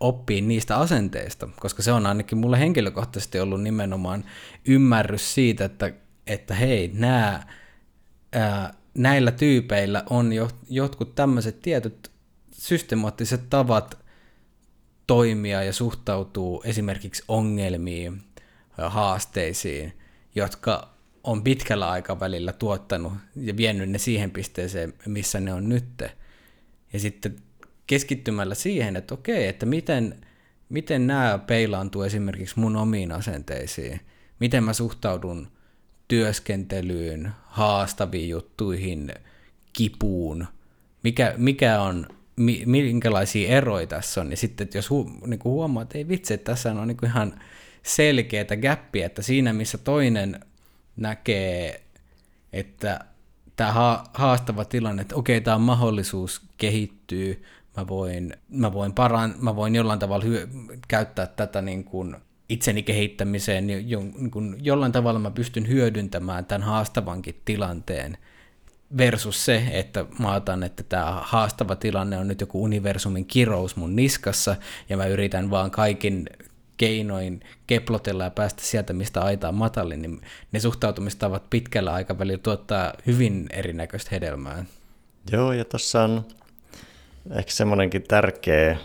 oppii niistä asenteista, koska se on ainakin mulle henkilökohtaisesti ollut nimenomaan ymmärrys siitä, että, että hei, nämä, ää, näillä tyypeillä on jo, jotkut tämmöiset tietyt systemaattiset tavat toimia ja suhtautuu esimerkiksi ongelmiin, haasteisiin, jotka on pitkällä aikavälillä tuottanut ja vienyt ne siihen pisteeseen, missä ne on nyt. Ja sitten keskittymällä siihen, että okei, että miten, miten nämä peilaantuu esimerkiksi mun omiin asenteisiin, miten mä suhtaudun työskentelyyn, haastaviin juttuihin, kipuun, mikä, mikä on, minkälaisia eroja tässä on, ja sitten että jos hu, niin kuin huomaa, että ei vitsi, että tässä on niin kuin ihan selkeätä gäppiä, että siinä missä toinen näkee, että tämä haastava tilanne, että okei, tämä on mahdollisuus kehittyä, mä voin, mä voin, paran, mä voin jollain tavalla hyö, käyttää tätä niin kuin itseni kehittämiseen, niin jo, niin kuin jollain tavalla mä pystyn hyödyntämään tämän haastavankin tilanteen versus se, että mä otan, että tämä haastava tilanne on nyt joku universumin kirous mun niskassa, ja mä yritän vaan kaikin keinoin keplotella ja päästä sieltä, mistä aita on matalin, niin ne suhtautumistavat pitkällä aikavälillä tuottaa hyvin erinäköistä hedelmää. Joo, ja tuossa on ehkä semmoinenkin tärkeä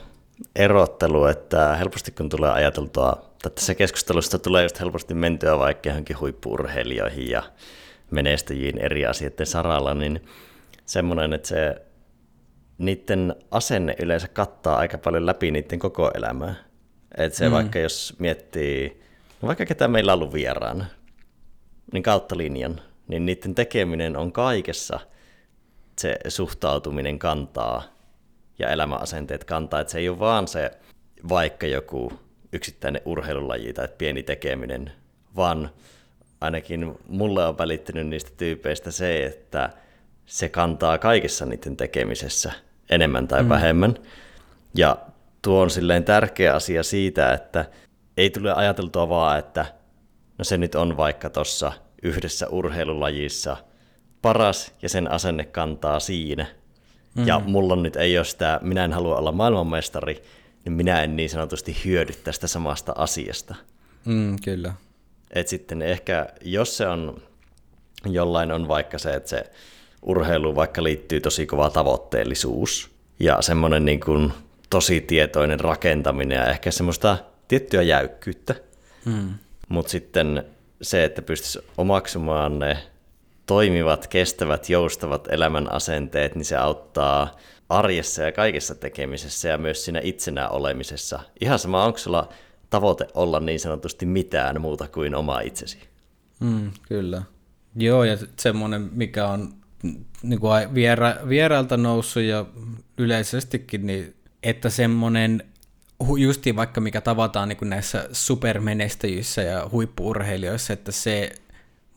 erottelu, että helposti kun tulee ajateltua, että tässä keskustelusta tulee just helposti mentyä vaikka johonkin huippuurheilijoihin ja menestyjiin eri asioiden saralla, niin semmoinen, että se niiden asenne yleensä kattaa aika paljon läpi niiden koko elämää. Että se mm. vaikka jos miettii, no vaikka ketä meillä on ollut vieraana, niin kautta linjan, niin niiden tekeminen on kaikessa se suhtautuminen kantaa ja elämäasenteet kantaa. Että se ei ole vaan se vaikka joku yksittäinen urheilulaji tai pieni tekeminen, vaan ainakin mulle on välittynyt niistä tyypeistä se, että se kantaa kaikessa niiden tekemisessä enemmän tai mm. vähemmän. Ja tuo on silleen tärkeä asia siitä, että ei tule ajateltua vaan, että no se nyt on vaikka tuossa yhdessä urheilulajissa paras ja sen asenne kantaa siinä. Mm. Ja mulla nyt ei ole sitä, minä en halua olla maailmanmestari, niin minä en niin sanotusti hyödy tästä samasta asiasta. Mm, kyllä. Et sitten ehkä, jos se on, jollain on vaikka se, että se urheilu vaikka liittyy tosi kova tavoitteellisuus ja semmoinen niin kuin tosi tietoinen rakentaminen ja ehkä semmoista tiettyä jäykkyyttä. Mm. Mutta sitten se, että pystyisi omaksumaan ne toimivat, kestävät, joustavat elämän asenteet, niin se auttaa arjessa ja kaikessa tekemisessä ja myös siinä itsenä olemisessa. Ihan sama, onko sulla tavoite olla niin sanotusti mitään muuta kuin oma itsesi? Mm, kyllä. Joo, ja semmoinen, mikä on niin kuin viera, vierailta noussut ja yleisestikin, niin että semmoinen justi vaikka mikä tavataan niin näissä supermenestäjissä ja huippuurheilijoissa, että se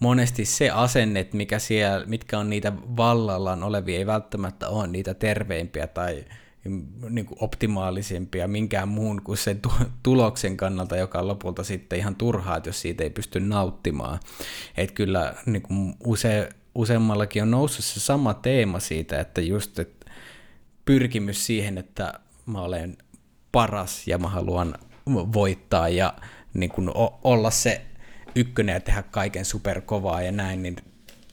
monesti se asenne, mikä siellä, mitkä on niitä vallallaan olevia, ei välttämättä ole niitä terveimpiä tai niin kuin optimaalisimpia minkään muun kuin sen tuloksen kannalta, joka on lopulta sitten ihan turhaa, jos siitä ei pysty nauttimaan. Että kyllä niin kuin use, useammallakin on noussut se sama teema siitä, että just että pyrkimys siihen, että mä olen paras ja mä haluan voittaa ja niin kuin olla se ykkönen ja tehdä kaiken superkovaa ja näin, niin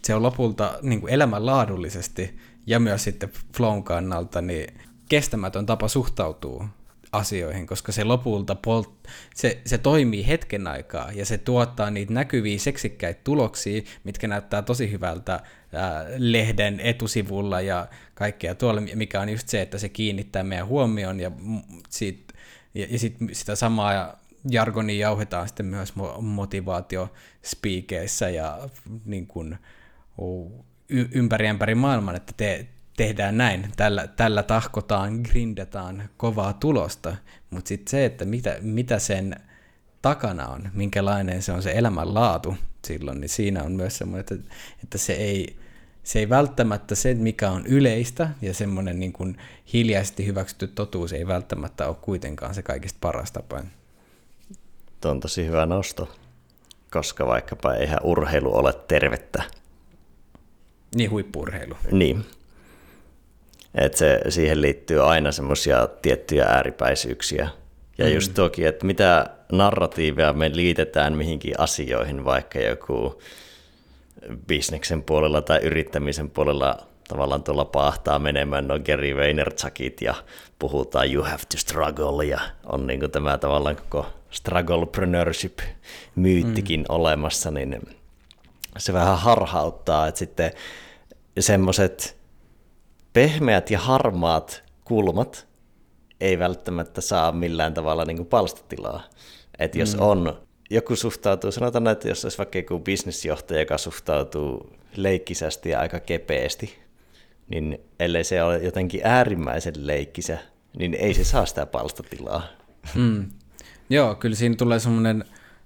se on lopulta niin kuin elämänlaadullisesti ja myös sitten flown kannalta niin kestämätön tapa suhtautua asioihin, koska se lopulta polt, se, se toimii hetken aikaa ja se tuottaa niitä näkyviä seksikkäitä tuloksia, mitkä näyttää tosi hyvältä ää, lehden etusivulla ja kaikkea tuolla, mikä on just se, että se kiinnittää meidän huomioon ja, siitä, ja, ja sit, sitä samaa jargonia jauhetaan sitten myös motivaatiospiikeissä ja niin kuin, ympäri ympäri maailman, että te, tehdään näin, tällä, tällä tahkotaan, grindataan kovaa tulosta, mutta sitten se, että mitä, mitä sen takana on, minkälainen se on se elämänlaatu silloin, niin siinä on myös semmoinen, että, että se, ei, se ei välttämättä se, mikä on yleistä ja semmoinen niin kuin hiljaisesti hyväksytty totuus ei välttämättä ole kuitenkaan se kaikista paras tapa. Tuo on tosi hyvä nosto, koska vaikkapa eihän urheilu ole tervettä Niin, huippurheilu. Niin. Et se, siihen liittyy aina semmoisia tiettyjä ääripäisyyksiä. Ja mm. just toki, että mitä narratiivia me liitetään mihinkin asioihin, vaikka joku bisneksen puolella tai yrittämisen puolella tavallaan tuolla paahtaa menemään no Gary Vaynerchukit ja puhutaan you have to struggle ja on niin kuin tämä tavallaan koko strugglepreneurship myyttikin mm. olemassa, niin se vähän harhauttaa, että sitten semmoiset pehmeät ja harmaat kulmat ei välttämättä saa millään tavalla niin palstatilaa. Että jos mm. on, joku suhtautuu, sanotaan, että jos olisi vaikka joku bisnesjohtaja, joka suhtautuu leikkisästi ja aika kepeästi, niin ellei se ole jotenkin äärimmäisen leikkisä, niin ei se saa sitä palstatilaa. Mm. Joo, kyllä siinä tulee semmoinen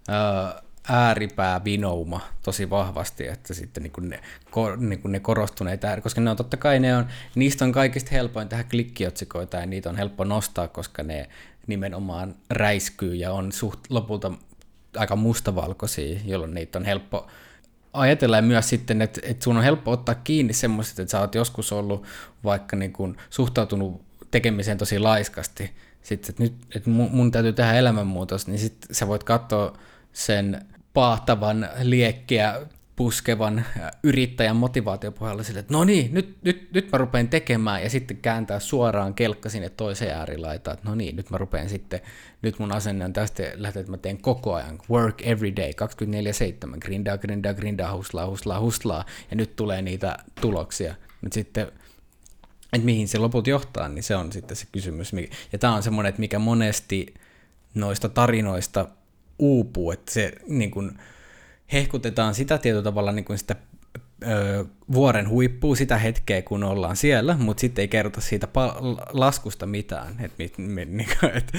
äh, ääripäävinouma tosi vahvasti, että sitten niin kuin ne, ko, niin kuin ne korostuneet ääri, koska ne on totta kai ne on, niistä on kaikista helpoin tehdä klikkiotsikoita ja niitä on helppo nostaa, koska ne nimenomaan räiskyy ja on suht lopulta aika mustavalkoisia, jolloin niitä on helppo ajatella. Ja myös sitten, että, että sun on helppo ottaa kiinni semmoiset, että sä oot joskus ollut vaikka niin kuin suhtautunut tekemiseen tosi laiskasti, sitten, että nyt että mun täytyy tehdä elämänmuutos, niin sitten sä voit katsoa sen paahtavan, liekkiä puskevan yrittäjän motivaatiopohjalla sille, että no niin, nyt, nyt, nyt mä rupean tekemään ja sitten kääntää suoraan kelkka sinne toiseen äärilaitaan, että no niin, nyt mä rupean sitten, nyt mun asenne on tästä lähteä, että mä teen koko ajan work every day, 24-7, grindaa, grindaa, grindaa, huslaa, huslaa, huslaa ja nyt tulee niitä tuloksia. Mutta sitten että mihin se loput johtaa, niin se on sitten se kysymys. Ja tämä on semmoinen, että mikä monesti noista tarinoista uupuu, että se niin kuin, hehkutetaan sitä tietyllä tavalla niin kuin sitä ö, vuoren huippuu sitä hetkeä, kun ollaan siellä, mutta sitten ei kerrota siitä laskusta mitään. Et, mit, mit, niin kuin, et,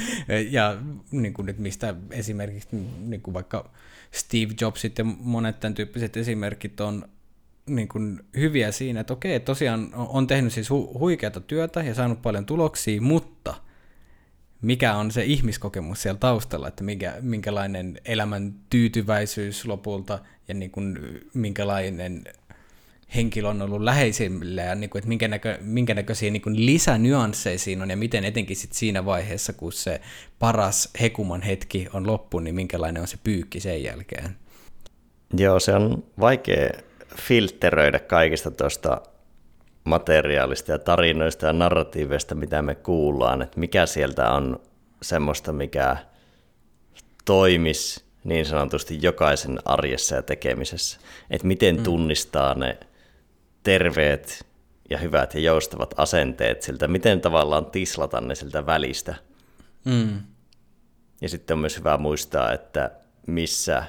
ja niin kuin, et mistä esimerkiksi niin kuin vaikka Steve Jobs ja monet tämän tyyppiset esimerkit on niin kuin hyviä siinä, että okei, tosiaan on tehnyt siis hu- huikeata työtä ja saanut paljon tuloksia, mutta mikä on se ihmiskokemus siellä taustalla, että mikä, minkälainen elämän tyytyväisyys lopulta ja niin kuin, minkälainen henkilö on ollut läheisimmillä ja niin kuin, että minkä, näkö, minkä näköisiä niin kuin lisänyansseja siinä on ja miten etenkin sit siinä vaiheessa, kun se paras hekuman hetki on loppu, niin minkälainen on se pyykki sen jälkeen. Joo, se on vaikea filtteröidä kaikista tuosta materiaalista ja tarinoista ja narratiiveista, mitä me kuullaan, että mikä sieltä on semmoista, mikä toimisi niin sanotusti jokaisen arjessa ja tekemisessä. Että miten mm. tunnistaa ne terveet ja hyvät ja joustavat asenteet siltä, miten tavallaan tislata ne siltä välistä. Mm. Ja sitten on myös hyvä muistaa, että missä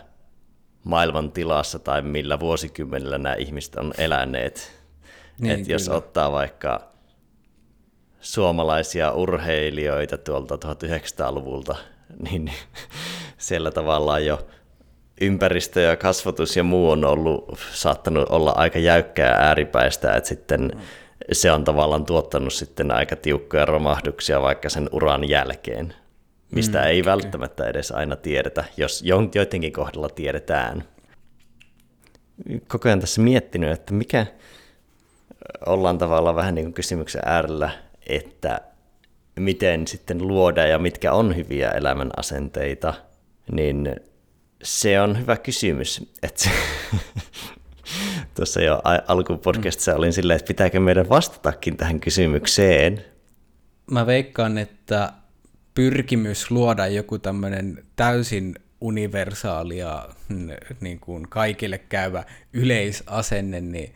maailman tilassa tai millä vuosikymmenellä nämä ihmiset on eläneet. Niin, että jos ottaa vaikka suomalaisia urheilijoita tuolta 1900-luvulta, niin siellä tavallaan jo ympäristö ja kasvatus ja muu on ollut, saattanut olla aika jäykkää ääripäistä, että sitten se on tavallaan tuottanut sitten aika tiukkoja romahduksia vaikka sen uran jälkeen, mistä mm, ei okay. välttämättä edes aina tiedetä, jos joidenkin kohdalla tiedetään. Koko ajan tässä miettinyt, että mikä, ollaan tavallaan vähän niin kuin kysymyksen äärellä, että miten sitten luoda ja mitkä on hyviä elämän asenteita, niin se on hyvä kysymys. Että tuossa jo alkupodcastissa olin silleen, että pitääkö meidän vastatakin tähän kysymykseen. Mä veikkaan, että pyrkimys luoda joku tämmöinen täysin universaali ja niin kuin kaikille käyvä yleisasenne, niin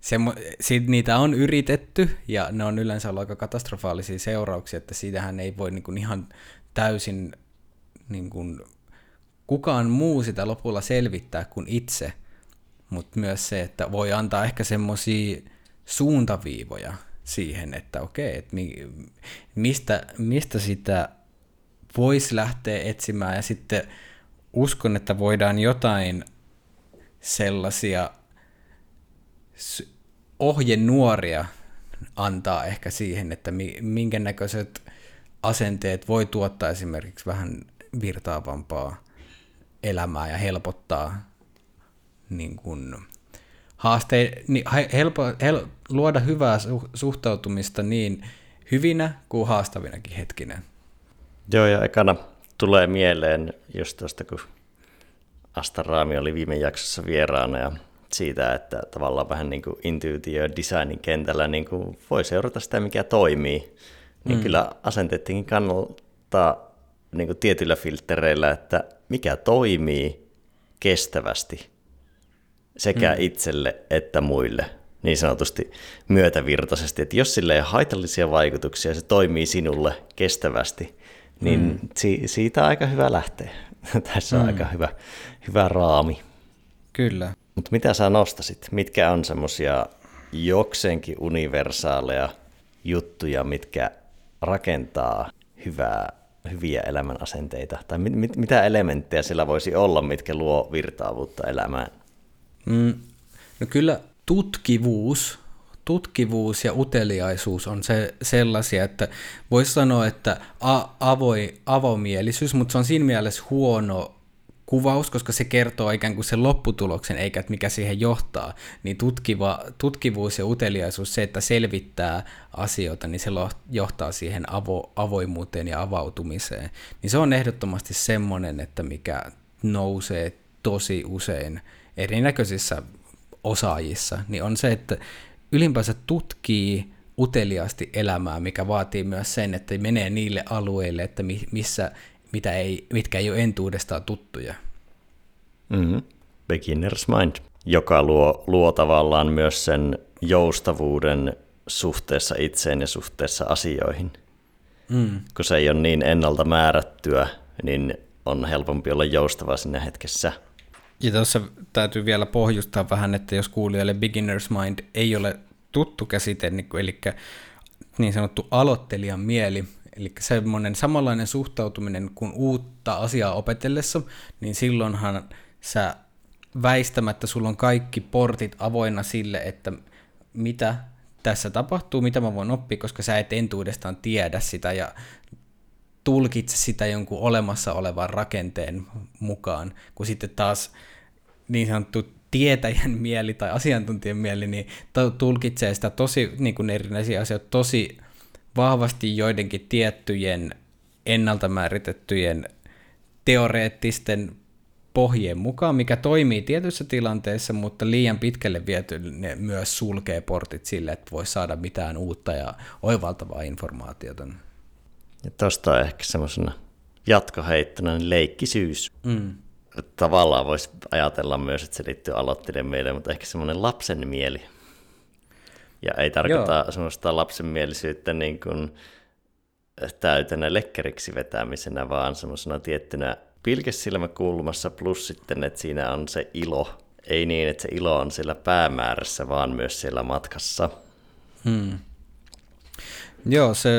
Semmo, sit niitä on yritetty ja ne on yleensä ollut aika katastrofaalisia seurauksia, että siitähän ei voi niin kuin ihan täysin niin kuin, kukaan muu sitä lopulla selvittää kuin itse, mutta myös se, että voi antaa ehkä semmoisia suuntaviivoja siihen, että okei, että mi, mistä, mistä sitä voisi lähteä etsimään ja sitten uskon, että voidaan jotain sellaisia ohjenuoria antaa ehkä siihen, että minkä näköiset asenteet voi tuottaa esimerkiksi vähän virtaavampaa elämää ja helpottaa niin kuin haaste, niin helpo, hel, luoda hyvää su, suhtautumista niin hyvinä kuin haastavinakin hetkinä. Joo, ja ekana tulee mieleen just tuosta, kun Asta Raami oli viime jaksossa vieraana ja siitä, että tavallaan vähän niin kuin intuitio ja designin kentällä niin kuin voi seurata sitä, mikä toimii. Niin mm. kyllä asenteettikin kannattaa niin kuin tietyillä filtreillä, että mikä toimii kestävästi sekä mm. itselle että muille niin sanotusti myötävirtaisesti. Että jos sille ei ole haitallisia vaikutuksia se toimii sinulle kestävästi, niin mm. si- siitä on aika hyvä lähteä. Tässä on mm. aika hyvä, hyvä raami. Kyllä. Mutta mitä sä nostasit? Mitkä on semmoisia jokseenkin universaaleja juttuja, mitkä rakentaa hyvää, hyviä elämän asenteita? Tai mit, mit, mitä elementtejä sillä voisi olla, mitkä luo virtaavuutta elämään? Mm, no kyllä tutkivuus, tutkivuus ja uteliaisuus on se, sellaisia, että voisi sanoa, että a, avoi, avomielisyys, mutta se on siinä mielessä huono kuvaus, koska se kertoo ikään kuin sen lopputuloksen, eikä että mikä siihen johtaa, niin tutkiva, tutkivuus ja uteliaisuus, se, että selvittää asioita, niin se johtaa siihen avo, avoimuuteen ja avautumiseen. Niin se on ehdottomasti semmoinen, että mikä nousee tosi usein erinäköisissä osaajissa, niin on se, että ylipäänsä tutkii uteliaasti elämää, mikä vaatii myös sen, että menee niille alueille, että missä mitä ei, mitkä ei ole entuudestaan tuttuja. Mm-hmm. Beginner's mind, joka luo, luo tavallaan myös sen joustavuuden suhteessa itseen ja suhteessa asioihin. Mm. Kun se ei ole niin ennalta määrättyä, niin on helpompi olla joustava sinne hetkessä. Ja tuossa täytyy vielä pohjustaa vähän, että jos kuulijalle beginner's mind ei ole tuttu käsite, niin eli niin sanottu aloittelijan mieli, Eli semmoinen samanlainen suhtautuminen kuin uutta asiaa opetellessa, niin silloinhan sä väistämättä sulla on kaikki portit avoinna sille, että mitä tässä tapahtuu, mitä mä voin oppia, koska sä et entuudestaan tiedä sitä. Ja tulkitse sitä jonkun olemassa olevan rakenteen mukaan, kun sitten taas niin sanottu tietäjän mieli tai asiantuntijan mieli, niin tulkitsee sitä tosi niin kuin erinäisiä asioita tosi vahvasti joidenkin tiettyjen ennalta määritettyjen teoreettisten pohjien mukaan, mikä toimii tietyissä tilanteissa, mutta liian pitkälle viety ne myös sulkee portit sille, että voi saada mitään uutta ja oivaltavaa informaatiota. Ja tuosta on ehkä semmoisena jatkoheittona niin leikkisyys. Mm. Tavallaan voisi ajatella myös, että se liittyy aloittelijan mieleen, mutta ehkä semmoinen lapsen mieli. Ja ei tarkoita Joo. semmoista lapsenmielisyyttä niin kuin täytänä lekkeriksi vetämisenä, vaan semmoisena tiettynä pilkesilmäkulmassa plus sitten, että siinä on se ilo. Ei niin, että se ilo on siellä päämäärässä, vaan myös siellä matkassa. Hmm. Joo, se,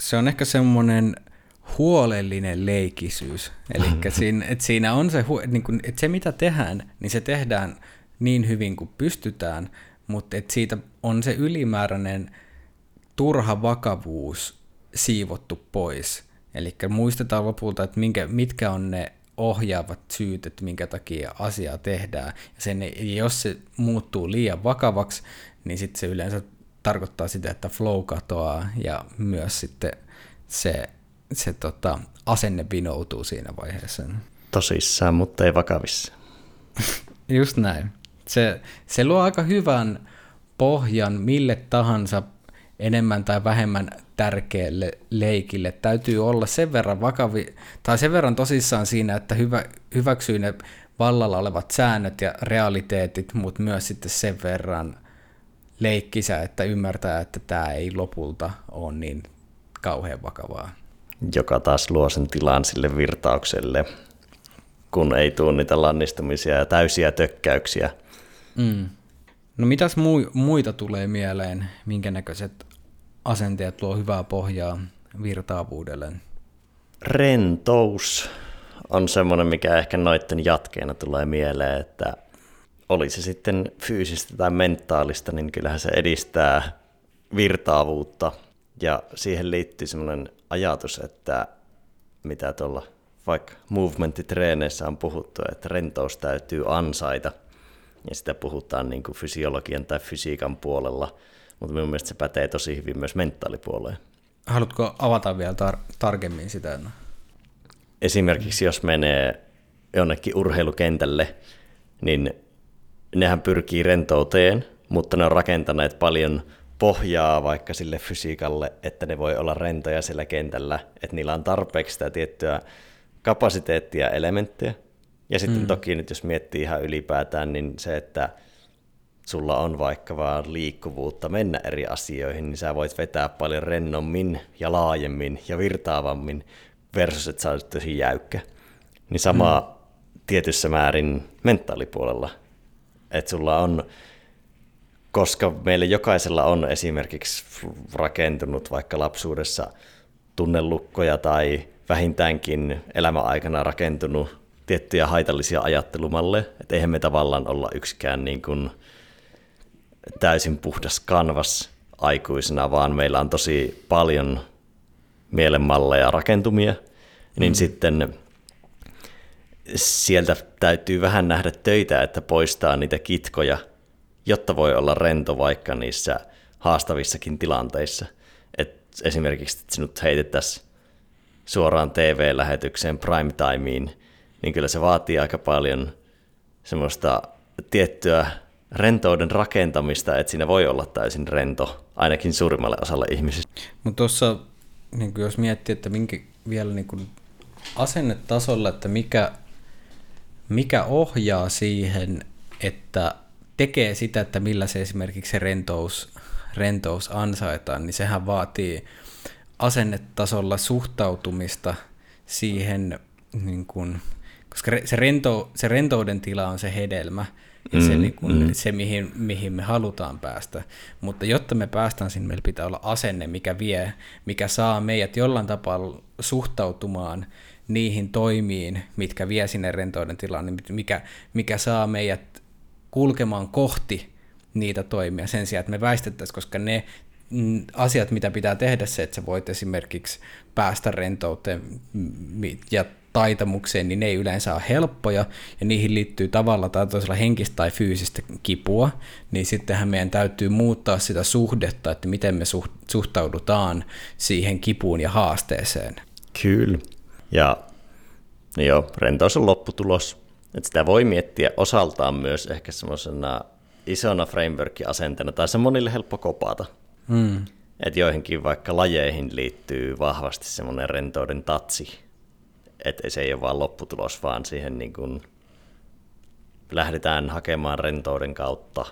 se on ehkä semmoinen huolellinen leikisyys. Eli siinä, että siinä on se, niin kuin, että se mitä tehdään, niin se tehdään niin hyvin kuin pystytään, mutta et siitä on se ylimääräinen turha vakavuus siivottu pois. Eli muistetaan lopulta, että minkä, mitkä on ne ohjaavat syyt, että minkä takia asiaa tehdään. Ja sen, jos se muuttuu liian vakavaksi, niin sitten se yleensä tarkoittaa sitä, että flow katoaa ja myös sitten se, se tota, asenne vinoutuu siinä vaiheessa. Tosissaan, mutta ei vakavissa. Just näin se, se luo aika hyvän pohjan mille tahansa enemmän tai vähemmän tärkeälle leikille. Täytyy olla sen verran vakavi, tai sen verran tosissaan siinä, että hyvä, hyväksyy ne vallalla olevat säännöt ja realiteetit, mutta myös sitten sen verran leikkisä, että ymmärtää, että tämä ei lopulta ole niin kauhean vakavaa. Joka taas luo sen tilan sille virtaukselle, kun ei tule niitä lannistumisia ja täysiä tökkäyksiä – Mm. No mitäs mu- muita tulee mieleen, minkä näköiset asenteet luo hyvää pohjaa virtaavuudelle? Rentous on semmoinen, mikä ehkä noiden jatkeena tulee mieleen, että oli se sitten fyysistä tai mentaalista, niin kyllähän se edistää virtaavuutta. Ja siihen liittyy semmoinen ajatus, että mitä tuolla vaikka movementtitreeneissä on puhuttu, että rentous täytyy ansaita – ja sitä puhutaan niin kuin fysiologian tai fysiikan puolella, mutta minun mielestä se pätee tosi hyvin myös mentaalipuoleen. Haluatko avata vielä tar- tarkemmin sitä? Esimerkiksi jos menee jonnekin urheilukentälle, niin nehän pyrkii rentouteen, mutta ne on rakentaneet paljon pohjaa vaikka sille fysiikalle, että ne voi olla rentoja sillä kentällä, että niillä on tarpeeksi sitä tiettyä kapasiteettia ja elementtejä. Ja sitten mm. toki nyt jos miettii ihan ylipäätään, niin se, että sulla on vaikka vaan liikkuvuutta mennä eri asioihin, niin sä voit vetää paljon rennommin ja laajemmin ja virtaavammin versus, että sä olet tosi jäykkä. Niin sama mm. tietyssä määrin mentaalipuolella, että sulla on koska meillä jokaisella on esimerkiksi rakentunut vaikka lapsuudessa tunnelukkoja tai vähintäänkin elämäaikana rakentunut tiettyjä haitallisia ajattelumalle, että eihän me tavallaan olla yksikään niin kuin täysin puhdas kanvas aikuisena, vaan meillä on tosi paljon mielenmalleja rakentumia, niin mm. sitten sieltä täytyy vähän nähdä töitä, että poistaa niitä kitkoja, jotta voi olla rento vaikka niissä haastavissakin tilanteissa. Et esimerkiksi, että sinut heitettäisiin suoraan TV-lähetykseen prime timeen, niin kyllä se vaatii aika paljon semmoista tiettyä rentouden rakentamista, että siinä voi olla täysin rento, ainakin suurimmalle osalle ihmisistä. Mutta tuossa, niin jos miettii, että minkä vielä niin kuin asennetasolla, että mikä, mikä ohjaa siihen, että tekee sitä, että millä se esimerkiksi se rentous, rentous ansaitaan, niin sehän vaatii asennetasolla suhtautumista siihen, niin kuin, koska se, rento, se rentouden tila on se hedelmä, ja mm, se, niin kuin, mm. se mihin, mihin me halutaan päästä. Mutta jotta me päästään sinne, meillä pitää olla asenne, mikä vie, mikä saa meidät jollain tapaa suhtautumaan niihin toimiin, mitkä vie sinne rentouden tilaan, niin mikä, mikä saa meidät kulkemaan kohti niitä toimia sen sijaan, että me väistettäisiin, koska ne mm, asiat, mitä pitää tehdä se, että sä voit esimerkiksi päästä rentouteen ja taitamukseen, niin ne ei yleensä ole helppoja, ja niihin liittyy tavalla tai toisella henkistä tai fyysistä kipua, niin sittenhän meidän täytyy muuttaa sitä suhdetta, että miten me suhtaudutaan siihen kipuun ja haasteeseen. Kyllä. Ja no joo, rentous on lopputulos. Että sitä voi miettiä osaltaan myös ehkä semmoisena isona framework-asenteena, tai se monille helppo kopata. Mm. Että joihinkin vaikka lajeihin liittyy vahvasti semmoinen rentouden tatsi, että se ei ole vaan lopputulos, vaan siihen niin kuin lähdetään hakemaan rentouden kautta.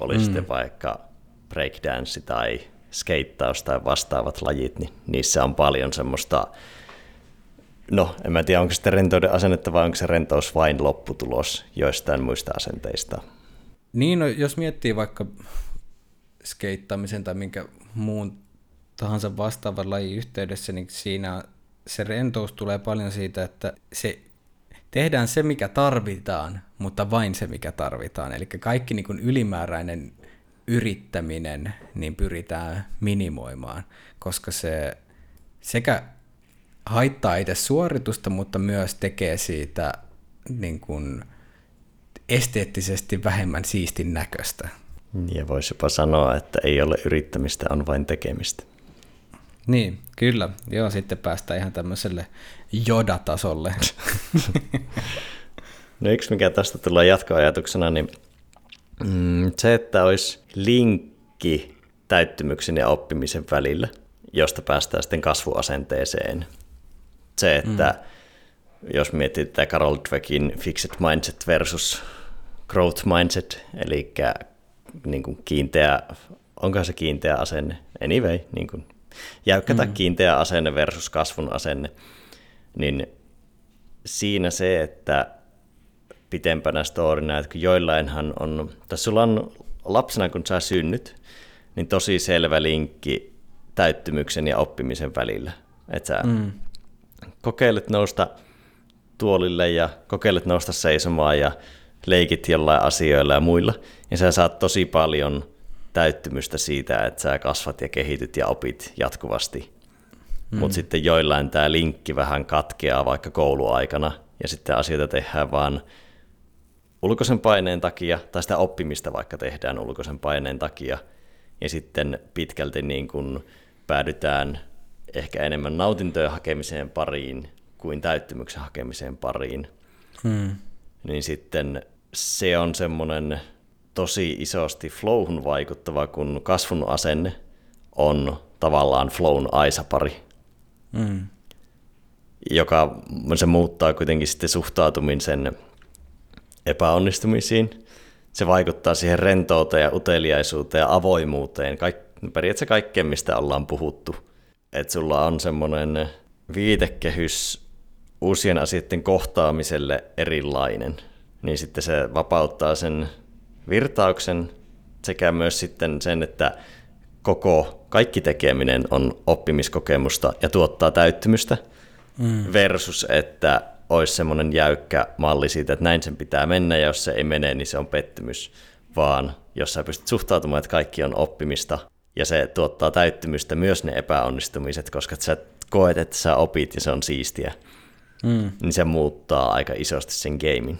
Oli mm. sitten vaikka breakdance tai skeittaus tai vastaavat lajit, niin niissä on paljon semmoista No, en mä tiedä, onko se rentouden asennetta vai onko se rentous vain lopputulos joistain muista asenteista. Niin, no, jos miettii vaikka skeittaamisen tai minkä muun tahansa vastaavan lajin yhteydessä, niin siinä se rentous tulee paljon siitä, että se tehdään se, mikä tarvitaan, mutta vain se, mikä tarvitaan. Eli kaikki niin kuin ylimääräinen yrittäminen niin pyritään minimoimaan, koska se sekä haittaa itse suoritusta, mutta myös tekee siitä niin kuin esteettisesti vähemmän siistin näköistä. Ja voisi jopa sanoa, että ei ole yrittämistä, on vain tekemistä. Niin, kyllä. Joo, sitten päästään ihan tämmöiselle jodatasolle. no yksi, mikä tästä tulee jatkoajatuksena, niin mm, se, että olisi linkki täyttymyksen ja oppimisen välillä, josta päästään sitten kasvuasenteeseen – se, että mm. jos miettii tätä Carol Dweckin Fixed Mindset versus Growth Mindset, eli niin kuin kiinteä, onko se kiinteä asenne? Anyway, niin kuin jäykkä tai mm. kiinteä asenne versus kasvun asenne, niin siinä se, että pitempänä storina, että kun joillainhan on, tässä sulla on lapsena, kun sä synnyt, niin tosi selvä linkki täyttymyksen ja oppimisen välillä. Että sä mm kokeilet nousta tuolille ja kokeilet nousta seisomaan ja leikit jollain asioilla ja muilla, niin sä saat tosi paljon täyttymystä siitä, että sä kasvat ja kehityt ja opit jatkuvasti. Mm. Mutta sitten joillain tämä linkki vähän katkeaa vaikka kouluaikana, ja sitten asioita tehdään vaan ulkoisen paineen takia, tai sitä oppimista vaikka tehdään ulkoisen paineen takia, ja sitten pitkälti niin kuin päädytään ehkä enemmän nautintojen hakemiseen pariin kuin täyttymyksen hakemiseen pariin, hmm. niin sitten se on semmoinen tosi isosti flowhun vaikuttava, kun kasvun asenne on tavallaan flown aisapari, hmm. joka se muuttaa kuitenkin sitten suhtautumisen epäonnistumisiin. Se vaikuttaa siihen rentouteen ja uteliaisuuteen ja avoimuuteen, kaik- periaatteessa kaikkeen, mistä ollaan puhuttu. Että sulla on semmoinen viitekehys uusien asioiden kohtaamiselle erilainen, niin sitten se vapauttaa sen virtauksen sekä myös sitten sen, että koko kaikki tekeminen on oppimiskokemusta ja tuottaa täyttymystä, mm. versus että olisi semmoinen jäykkä malli siitä, että näin sen pitää mennä, ja jos se ei mene, niin se on pettymys, vaan jos sä pystyt suhtautumaan, että kaikki on oppimista, ja se tuottaa täyttymystä myös ne epäonnistumiset, koska sä koet, että sä opit ja se on siistiä, mm. niin se muuttaa aika isosti sen gamein.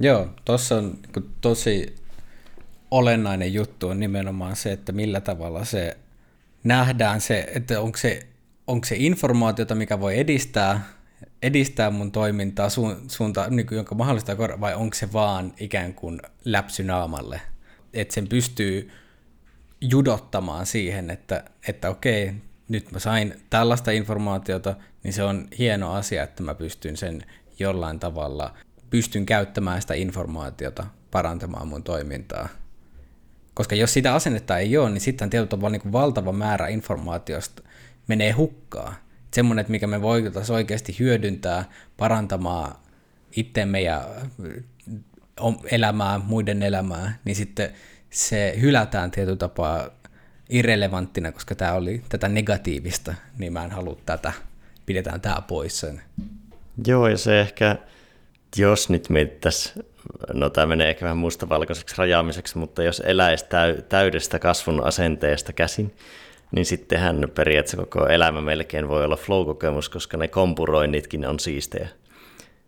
Joo, tuossa on niin tosi olennainen juttu on nimenomaan se, että millä tavalla se nähdään se, että onko se, onko se informaatiota, mikä voi edistää edistää mun toimintaa su- suunta, niin jonka mahdollista vai onko se vaan ikään kuin läpsy naamalle? Että sen pystyy judottamaan siihen, että, että okei, nyt mä sain tällaista informaatiota, niin se on hieno asia, että mä pystyn sen jollain tavalla, pystyn käyttämään sitä informaatiota parantamaan mun toimintaa. Koska jos sitä asennetta ei ole, niin sitten tietyllä niin valtava määrä informaatiosta menee hukkaan semmoinen, että mikä me voitaisiin oikeasti hyödyntää parantamaan itsemme ja elämää, muiden elämää, niin sitten se hylätään tietyllä tapaa irrelevanttina, koska tämä oli tätä negatiivista, niin mä en halua tätä, pidetään tämä pois sen. Joo, ja se ehkä, jos nyt mietittäisiin, no tämä menee ehkä vähän mustavalkoiseksi rajaamiseksi, mutta jos eläisi täydestä kasvun asenteesta käsin, niin sittenhän periaatteessa koko elämä melkein voi olla flow-kokemus, koska ne kompuroinnitkin on siistejä.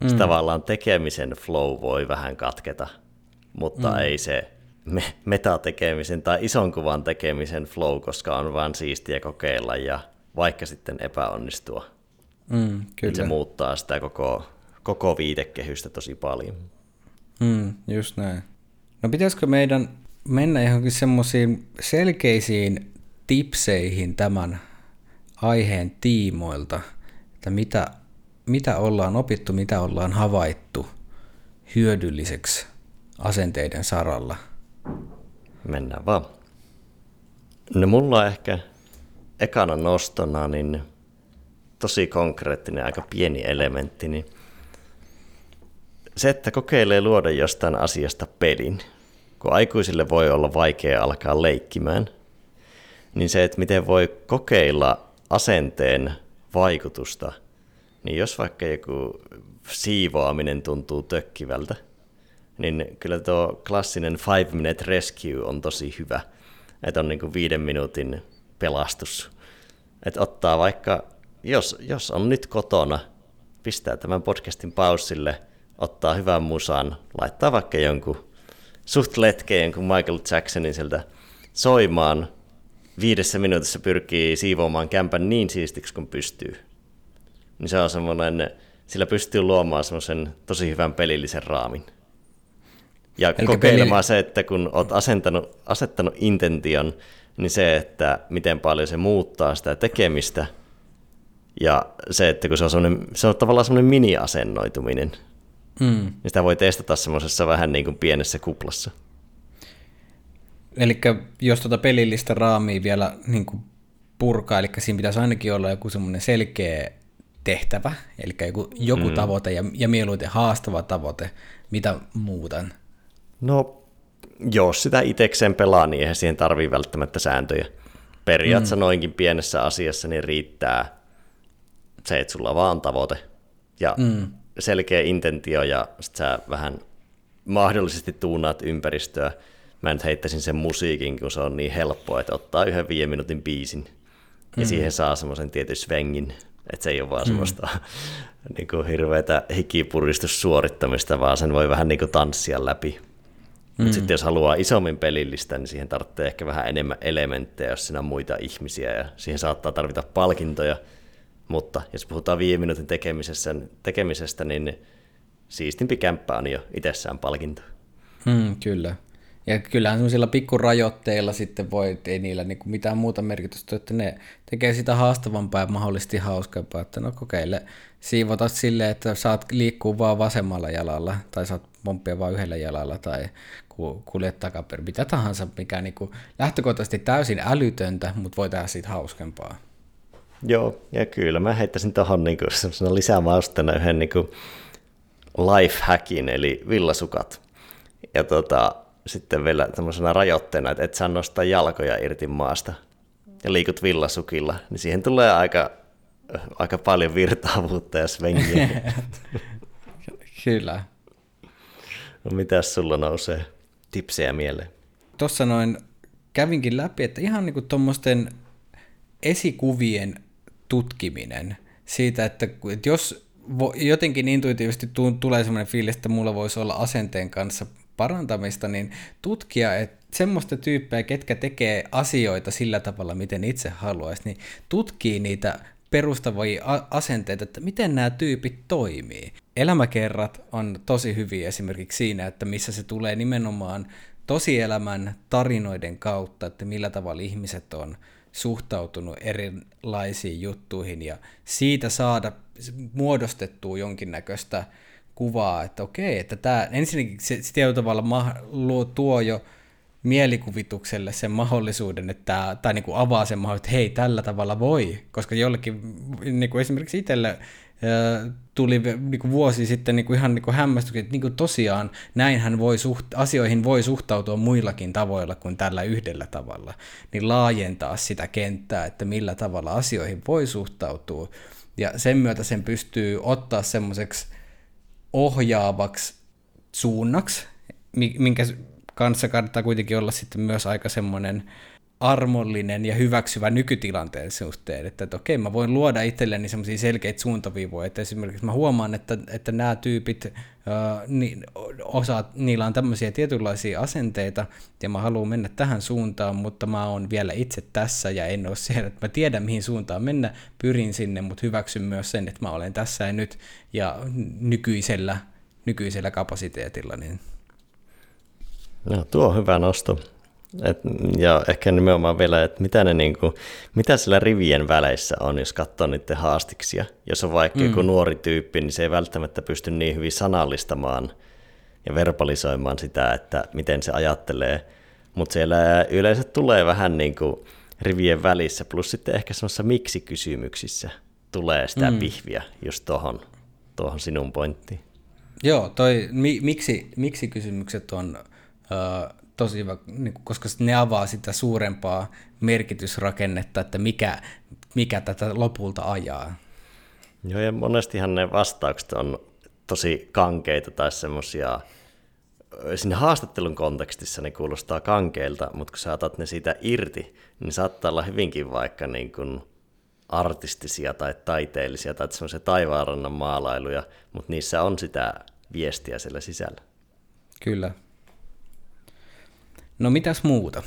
Mm. tavallaan tekemisen flow voi vähän katketa, mutta mm. ei se me- metatekemisen tai ison kuvan tekemisen flow, koska on vaan siistiä kokeilla ja vaikka sitten epäonnistua. Mm, kyllä. Niin se muuttaa sitä koko, koko viitekehystä tosi paljon. Mm, just näin. No pitäisikö meidän mennä johonkin semmoisiin selkeisiin tipseihin tämän aiheen tiimoilta, että mitä, mitä ollaan opittu, mitä ollaan havaittu hyödylliseksi asenteiden saralla. Mennään vaan. No mulla ehkä ekana nostona niin tosi konkreettinen, aika pieni elementti, niin se, että kokeilee luoda jostain asiasta pelin, kun aikuisille voi olla vaikea alkaa leikkimään – niin se, että miten voi kokeilla asenteen vaikutusta, niin jos vaikka joku siivoaminen tuntuu tökkivältä, niin kyllä tuo klassinen five minute rescue on tosi hyvä. Että on niin kuin viiden minuutin pelastus. Että ottaa vaikka, jos, jos on nyt kotona, pistää tämän podcastin paussille, ottaa hyvän musan, laittaa vaikka jonkun suht letkeen jonkun Michael Jacksonin sieltä soimaan, viidessä minuutissa pyrkii siivoamaan kämpän niin siistiksi kuin pystyy. Niin se on semmoinen, sillä pystyy luomaan semmoisen tosi hyvän pelillisen raamin. Ja Eli kokeilemaan peli... se, että kun olet asentanut, asettanut intention, niin se, että miten paljon se muuttaa sitä tekemistä, ja se, että kun se on, se on tavallaan semmoinen mini-asennoituminen, mm. niin sitä voi testata semmoisessa vähän niin kuin pienessä kuplassa. Eli jos tuota pelillistä raamia vielä niin kuin purkaa, eli siinä pitäisi ainakin olla joku semmoinen selkeä tehtävä, eli joku, joku mm. tavoite ja, ja mieluiten haastava tavoite, mitä muutan? No, jos sitä itsekseen pelaa, niin eihän siihen tarvii välttämättä sääntöjä. Periaatteessa mm. noinkin pienessä asiassa niin riittää se, että sulla on vaan tavoite ja mm. selkeä intentio ja sit sä vähän mahdollisesti tuunaat ympäristöä mä nyt heittäisin sen musiikin, kun se on niin helppoa, että ottaa yhden viiden minuutin biisin ja mm. siihen saa semmoisen tietyn svengin, että se ei ole vaan mm. semmoista niin kuin hirveätä hikipuristussuorittamista, vaan sen voi vähän niin kuin tanssia läpi. Mm. Mutta sitten jos haluaa isommin pelillistä, niin siihen tarvitsee ehkä vähän enemmän elementtejä, jos siinä on muita ihmisiä, ja siihen saattaa tarvita palkintoja. Mutta jos puhutaan viime minuutin tekemisestä, tekemisestä niin siistimpi kämppä on jo itsessään palkinto. Mm, kyllä. Ja kyllähän semmoisilla pikkurajoitteilla sitten voi, ei niillä niinku mitään muuta merkitystä, että ne tekee sitä haastavampaa ja mahdollisesti hauskempaa, että no kokeile siivota silleen, että saat liikkua vaan vasemmalla jalalla, tai saat pomppia vaan yhdellä jalalla, tai kuljet takaperin, mitä tahansa, mikä niinku lähtökohtaisesti täysin älytöntä, mutta voi tehdä siitä hauskempaa. Joo, ja kyllä mä heittäisin tuohon niinku lisämausteena yhden niinku life hackin, eli villasukat. Ja tota, sitten vielä tämmöisenä rajoitteena, että et saa nostaa jalkoja irti maasta ja liikut villasukilla, niin siihen tulee aika, aika paljon virtaavuutta ja svengiä. Kyllä. No mitäs sulla nousee tipsejä mieleen? Tuossa noin kävinkin läpi, että ihan niin tuommoisten esikuvien tutkiminen siitä, että, että jos jotenkin intuitiivisesti tulee sellainen fiilis, että mulla voisi olla asenteen kanssa parantamista, niin tutkia, että semmoista tyyppejä, ketkä tekee asioita sillä tavalla, miten itse haluaisi, niin tutkii niitä perustavia asenteita, että miten nämä tyypit toimii. Elämäkerrat on tosi hyviä esimerkiksi siinä, että missä se tulee nimenomaan tosielämän tarinoiden kautta, että millä tavalla ihmiset on suhtautunut erilaisiin juttuihin ja siitä saada muodostettua jonkinnäköistä kuvaa, että okei, että tämä ensinnäkin se, se tietyllä tavalla ma, luo, tuo jo mielikuvitukselle sen mahdollisuuden, että tai niin kuin avaa sen mahdollisuuden, että hei, tällä tavalla voi, koska jollekin, niin kuin esimerkiksi itselle tuli niin kuin vuosi sitten niin kuin ihan niin kuin että niin kuin tosiaan näinhän voi suht, asioihin voi suhtautua muillakin tavoilla kuin tällä yhdellä tavalla, niin laajentaa sitä kenttää, että millä tavalla asioihin voi suhtautua, ja sen myötä sen pystyy ottaa semmoiseksi ohjaavaksi suunnaksi, minkä kanssa kannattaa kuitenkin olla sitten myös aika semmoinen armollinen ja hyväksyvä nykytilanteen suhteen, että, että okei, mä voin luoda itselleni semmoisia selkeitä suuntaviivoja, että esimerkiksi mä huomaan, että, että nämä tyypit, äh, niin, osa, niillä on tämmöisiä tietynlaisia asenteita, ja mä haluan mennä tähän suuntaan, mutta mä oon vielä itse tässä, ja en ole siellä, että mä tiedän, mihin suuntaan mennä, pyrin sinne, mutta hyväksyn myös sen, että mä olen tässä ja nyt, ja nykyisellä, nykyisellä kapasiteetilla, niin No, tuo on hyvä nosto. Et, ja ehkä nimenomaan vielä, että mitä, ne niinku, mitä sillä rivien väleissä on, jos katsoo niiden haastiksia. Jos on vaikka mm. joku nuori tyyppi, niin se ei välttämättä pysty niin hyvin sanallistamaan ja verbalisoimaan sitä, että miten se ajattelee. Mutta siellä yleensä tulee vähän niin kuin rivien välissä, plus sitten ehkä semmoisissa miksi-kysymyksissä tulee sitä mm. pihviä just tuohon tohon sinun pointtiin. Joo, toi mi, miksi, miksi kysymykset on tosi hyvä, niin koska ne avaa sitä suurempaa merkitysrakennetta, että mikä, mikä tätä lopulta ajaa. Joo, ja monestihan ne vastaukset on tosi kankeita tai semmoisia, sinne haastattelun kontekstissa ne kuulostaa kankeilta, mutta kun sä otat ne siitä irti, niin saattaa olla hyvinkin vaikka niin kuin artistisia tai taiteellisia tai semmoisia taivaanrannan maalailuja, mutta niissä on sitä viestiä siellä sisällä. Kyllä. No mitäs muuta?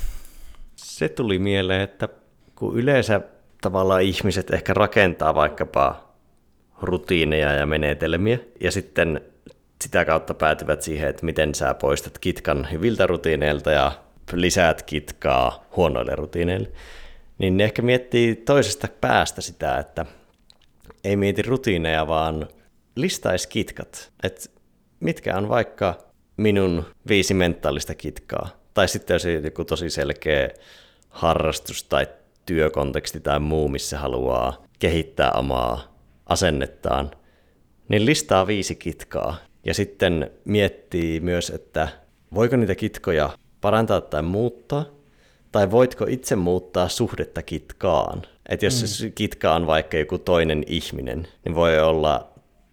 Se tuli mieleen, että kun yleensä tavallaan ihmiset ehkä rakentaa vaikkapa rutiineja ja menetelmiä, ja sitten sitä kautta päätyvät siihen, että miten sä poistat kitkan hyviltä rutiineilta ja lisäät kitkaa huonoille rutiineille, niin ne ehkä miettii toisesta päästä sitä, että ei mieti rutiineja, vaan listaisi kitkat. Että mitkä on vaikka minun viisi mentaalista kitkaa, tai sitten jos joku tosi selkeä harrastus tai työkonteksti tai muu, missä haluaa kehittää omaa asennettaan, niin listaa viisi kitkaa. Ja sitten miettii myös, että voiko niitä kitkoja parantaa tai muuttaa, tai voitko itse muuttaa suhdetta kitkaan. Että jos mm. se kitka on vaikka joku toinen ihminen, niin voi olla,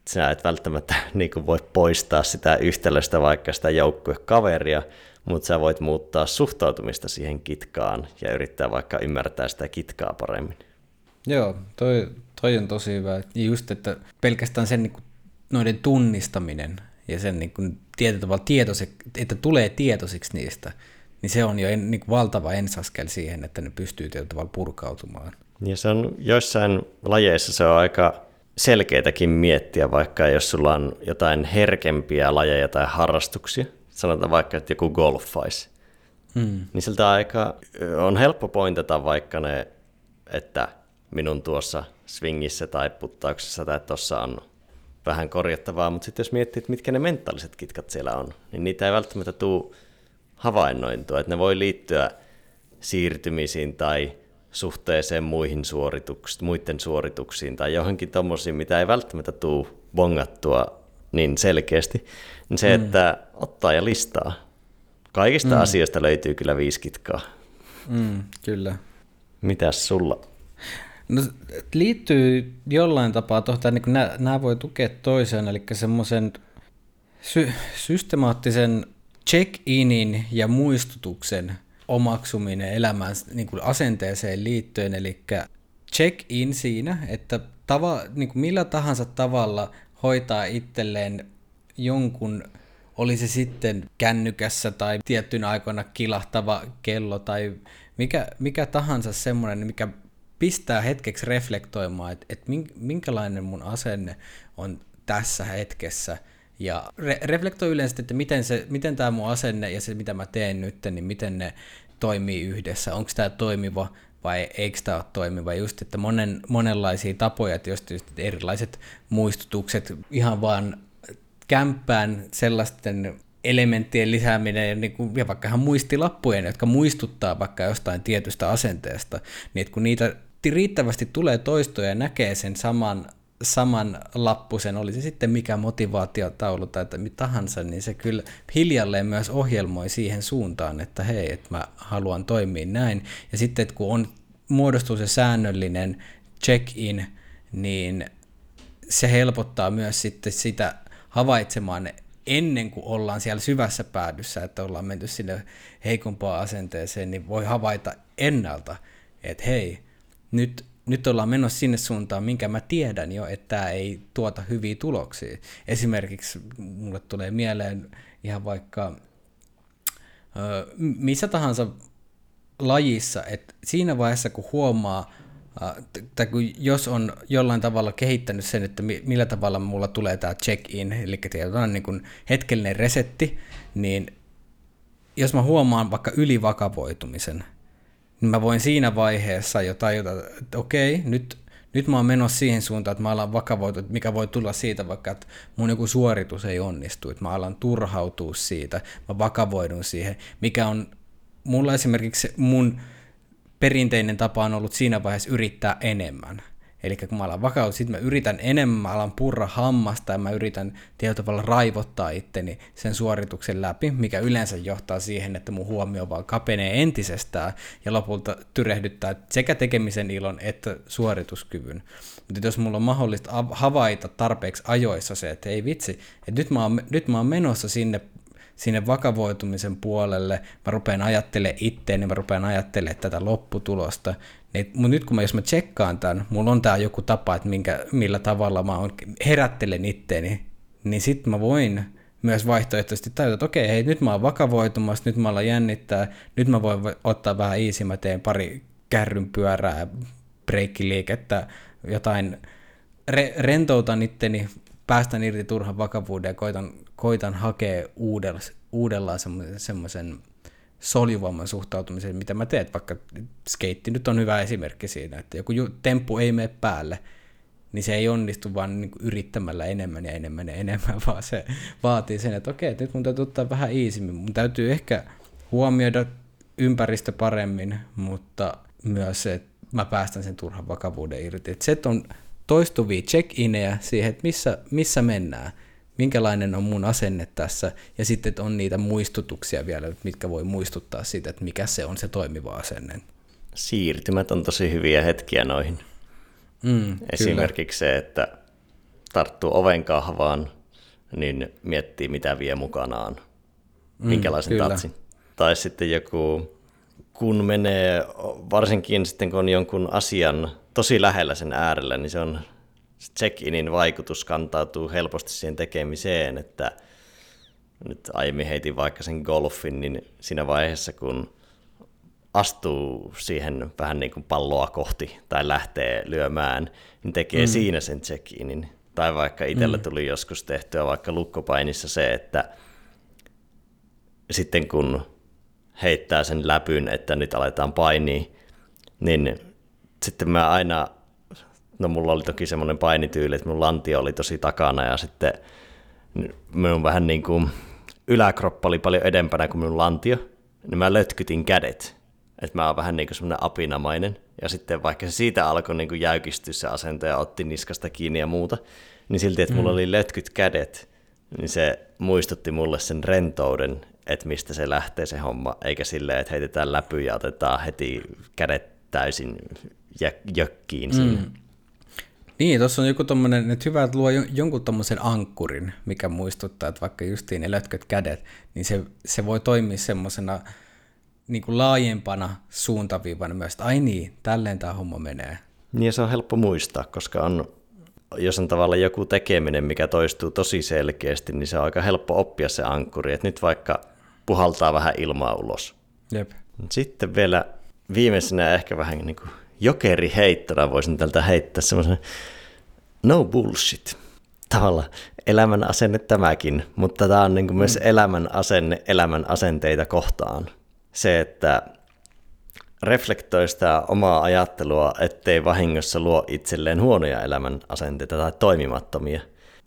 sinä et välttämättä niin voi poistaa sitä yhtälöstä vaikka sitä joukkuekaveria, mutta sä voit muuttaa suhtautumista siihen kitkaan ja yrittää vaikka ymmärtää sitä kitkaa paremmin. Joo, toi, toi on tosi hyvä. Just, että pelkästään sen niin kuin, noiden tunnistaminen ja sen niin kuin, tietyllä tavalla että tulee tietoisiksi niistä, niin se on jo en, niin kuin valtava ensaskel siihen, että ne pystyy tietyllä tavalla purkautumaan. Ja se on joissain lajeissa se on aika selkeitäkin miettiä, vaikka jos sulla on jotain herkempiä lajeja tai harrastuksia, sanotaan vaikka, että joku golfaisi, hmm. niin siltä aika on helppo pointata vaikka ne, että minun tuossa swingissä tai puttauksessa tai tuossa on vähän korjattavaa, mutta sitten jos miettii, että mitkä ne mentaaliset kitkat siellä on, niin niitä ei välttämättä tule havainnointua, että ne voi liittyä siirtymisiin tai suhteeseen muihin suorituksiin, muiden suorituksiin tai johonkin tommosiin, mitä ei välttämättä tule bongattua niin selkeästi, niin se, mm. että ottaa ja listaa. Kaikista mm. asioista löytyy kyllä viisi kitkaa. Mm, kyllä. Mitäs sulla? No, liittyy jollain tapaa tuohon, niin nämä, nämä voi tukea toiseen, eli semmoisen sy- systemaattisen check-inin ja muistutuksen omaksuminen elämän niin kuin asenteeseen liittyen, eli check-in siinä, että tava, niin kuin millä tahansa tavalla hoitaa itselleen jonkun, oli se sitten kännykässä tai tiettynä aikoina kilahtava kello tai mikä, mikä tahansa semmoinen, mikä pistää hetkeksi reflektoimaan, että, että minkälainen mun asenne on tässä hetkessä – ja re- reflektoi yleensä, että miten, se, miten tämä mun asenne ja se, mitä mä teen nyt, niin miten ne toimii yhdessä. Onko tämä toimiva vai eikö tämä ole toimiva. Just, että monen, monenlaisia tapoja, että just, just erilaiset muistutukset, ihan vaan kämppään sellaisten elementtien lisääminen ja, niin kuin, ja vaikka ihan muistilappujen, jotka muistuttaa vaikka jostain tietystä asenteesta, niin että kun niitä riittävästi tulee toistoja ja näkee sen saman saman lappusen, oli se sitten mikä motivaatiotaulu tai että mitä tahansa, niin se kyllä hiljalleen myös ohjelmoi siihen suuntaan, että hei, että mä haluan toimia näin. Ja sitten, että kun on, muodostuu se säännöllinen check-in, niin se helpottaa myös sitten sitä havaitsemaan ennen kuin ollaan siellä syvässä päädyssä, että ollaan menty sinne heikompaan asenteeseen, niin voi havaita ennalta, että hei, nyt nyt ollaan menossa sinne suuntaan, minkä mä tiedän jo, että tämä ei tuota hyviä tuloksia. Esimerkiksi mulle tulee mieleen ihan vaikka missä tahansa lajissa, että siinä vaiheessa kun huomaa, tai kun jos on jollain tavalla kehittänyt sen, että millä tavalla mulla tulee tämä check-in, eli tietysti niin kuin hetkellinen resetti, niin jos mä huomaan vaikka ylivakavoitumisen, niin mä voin siinä vaiheessa jo tajuta, että okei, nyt, nyt mä oon menossa siihen suuntaan, että mä alan vakavoitua, mikä voi tulla siitä vaikka, että mun joku suoritus ei onnistu, että mä alan turhautua siitä, mä vakavoidun siihen, mikä on mulla esimerkiksi mun perinteinen tapa on ollut siinä vaiheessa yrittää enemmän – Eli kun mä alan vakautua, sitten mä yritän enemmän, mä alan purra hammasta ja mä yritän tietyllä tavalla raivottaa itteni sen suorituksen läpi, mikä yleensä johtaa siihen, että mun huomio vaan kapenee entisestään ja lopulta tyrehdyttää sekä tekemisen ilon että suorituskyvyn. Mutta jos mulla on mahdollista havaita tarpeeksi ajoissa se, että ei vitsi, että nyt mä oon, nyt mä oon menossa sinne sinne vakavoitumisen puolelle, mä rupean ajattelemaan itteeni, mä rupean ajattelemaan tätä lopputulosta, niin, mutta nyt kun mä, jos mä tsekkaan tämän, mulla on tää joku tapa, että minkä, millä tavalla mä on, herättelen itteeni, niin sitten mä voin myös vaihtoehtoisesti tajuta, että okei, hei, nyt mä oon vakavoitumassa, nyt mä ollaan jännittää, nyt mä voin ottaa vähän easy, mä teen pari kärryn pyörää, breikkiliikettä, jotain, re, rentoutan itteni, päästän irti turhan vakavuuden ja koitan, koitan hakea uudella, uudella semmoisen soljuvamman suhtautumisen, mitä mä teen, vaikka skeitti nyt on hyvä esimerkki siinä, että joku temppu ei mene päälle, niin se ei onnistu vaan niin yrittämällä enemmän ja enemmän ja enemmän, vaan se vaatii sen, että okei, nyt mun täytyy ottaa vähän iisimmin. Mun täytyy ehkä huomioida ympäristö paremmin, mutta myös se, että mä päästän sen turhan vakavuuden irti. Että se, että on toistuvia check-inejä siihen, että missä, missä mennään, minkälainen on mun asenne tässä, ja sitten että on niitä muistutuksia vielä, mitkä voi muistuttaa siitä, että mikä se on se toimiva asenne. Siirtymät on tosi hyviä hetkiä noihin. Mm, Esimerkiksi kyllä. se, että tarttuu oven kahvaan, niin miettii mitä vie mukanaan, mm, minkälaisen kyllä. tatsin. Tai sitten joku, kun menee, varsinkin sitten kun on jonkun asian tosi lähellä sen äärellä, niin se on check-inin vaikutus kantautuu helposti siihen tekemiseen, että nyt aiemmin heitin vaikka sen golfin, niin siinä vaiheessa, kun astuu siihen vähän niin kuin palloa kohti tai lähtee lyömään, niin tekee mm. siinä sen check-inin. Tai vaikka itsellä mm. tuli joskus tehtyä vaikka lukkopainissa se, että sitten kun heittää sen läpyn, että nyt aletaan painia, niin sitten mä aina, no mulla oli toki semmoinen painityyli, että mun lantio oli tosi takana ja sitten minun vähän niin kuin yläkroppa oli paljon edempänä kuin minun lantio, niin mä lötkytin kädet. Että mä oon vähän niin kuin semmoinen apinamainen. Ja sitten vaikka se siitä alkoi niin kuin jäykistyä se asento ja otti niskasta kiinni ja muuta, niin silti, että mulla mm. oli lötkyt kädet, niin se muistutti mulle sen rentouden, että mistä se lähtee se homma, eikä silleen, että heitetään läpy ja otetaan heti kädet täysin jökkiin mm. siinä. Niin, tuossa on joku tommonen, että hyvä, että luo jonkun tommosen ankkurin, mikä muistuttaa, että vaikka justiin ne lötköt kädet, niin se, se voi toimia semmoisena niin kuin laajempana suuntaviivana myös, että ai niin, tälleen tämä homma menee. Niin se on helppo muistaa, koska on, jos on tavallaan joku tekeminen, mikä toistuu tosi selkeästi, niin se on aika helppo oppia se ankkuri, että nyt vaikka puhaltaa vähän ilmaa ulos. Jep. Sitten vielä viimeisenä ehkä vähän niin kuin jokeri heittona voisin tältä heittää semmoisen no bullshit. Tavallaan elämän asenne tämäkin, mutta tämä on niin kuin myös mm. elämän asenne elämän asenteita kohtaan. Se, että reflektoi sitä omaa ajattelua, ettei vahingossa luo itselleen huonoja elämän asenteita tai toimimattomia.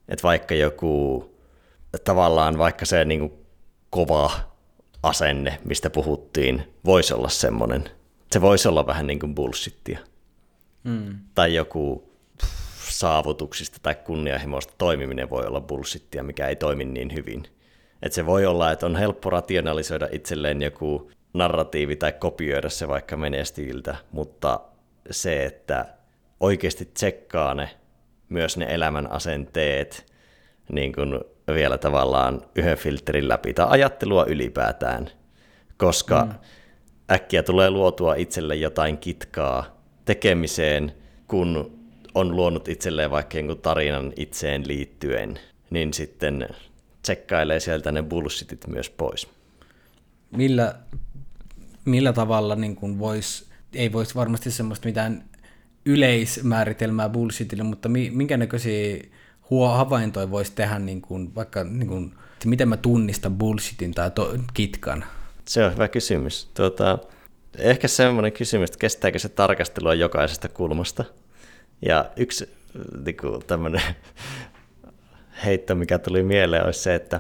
Että vaikka joku, tavallaan vaikka se niin kuin kova asenne, mistä puhuttiin, voisi olla semmoinen – se voisi olla vähän niin kuin bullshittia. Mm. Tai joku saavutuksista tai kunnianhimoista toimiminen voi olla bullshittia, mikä ei toimi niin hyvin. Et se voi olla, että on helppo rationalisoida itselleen joku narratiivi tai kopioida se vaikka menestyiltä, mutta se, että oikeasti tsekkaa ne, myös ne elämän asenteet, niin kuin vielä tavallaan yhden filterin läpi, tai ajattelua ylipäätään, koska mm äkkiä tulee luotua itselle jotain kitkaa tekemiseen, kun on luonut itselleen vaikka jonkun tarinan itseen liittyen, niin sitten tsekkailee sieltä ne bullshitit myös pois. Millä, millä tavalla niin kuin vois, ei voisi varmasti semmoista mitään yleismääritelmää bullshitille, mutta minkä näköisiä huo havaintoja voisi tehdä niin kuin, vaikka niin kuin, miten mä tunnistan bullshitin tai to, kitkan? Se on hyvä kysymys. Tuota, ehkä semmoinen kysymys, että kestääkö se tarkastelua jokaisesta kulmasta. Ja yksi niin kuin tämmöinen heitto, mikä tuli mieleen, olisi se, että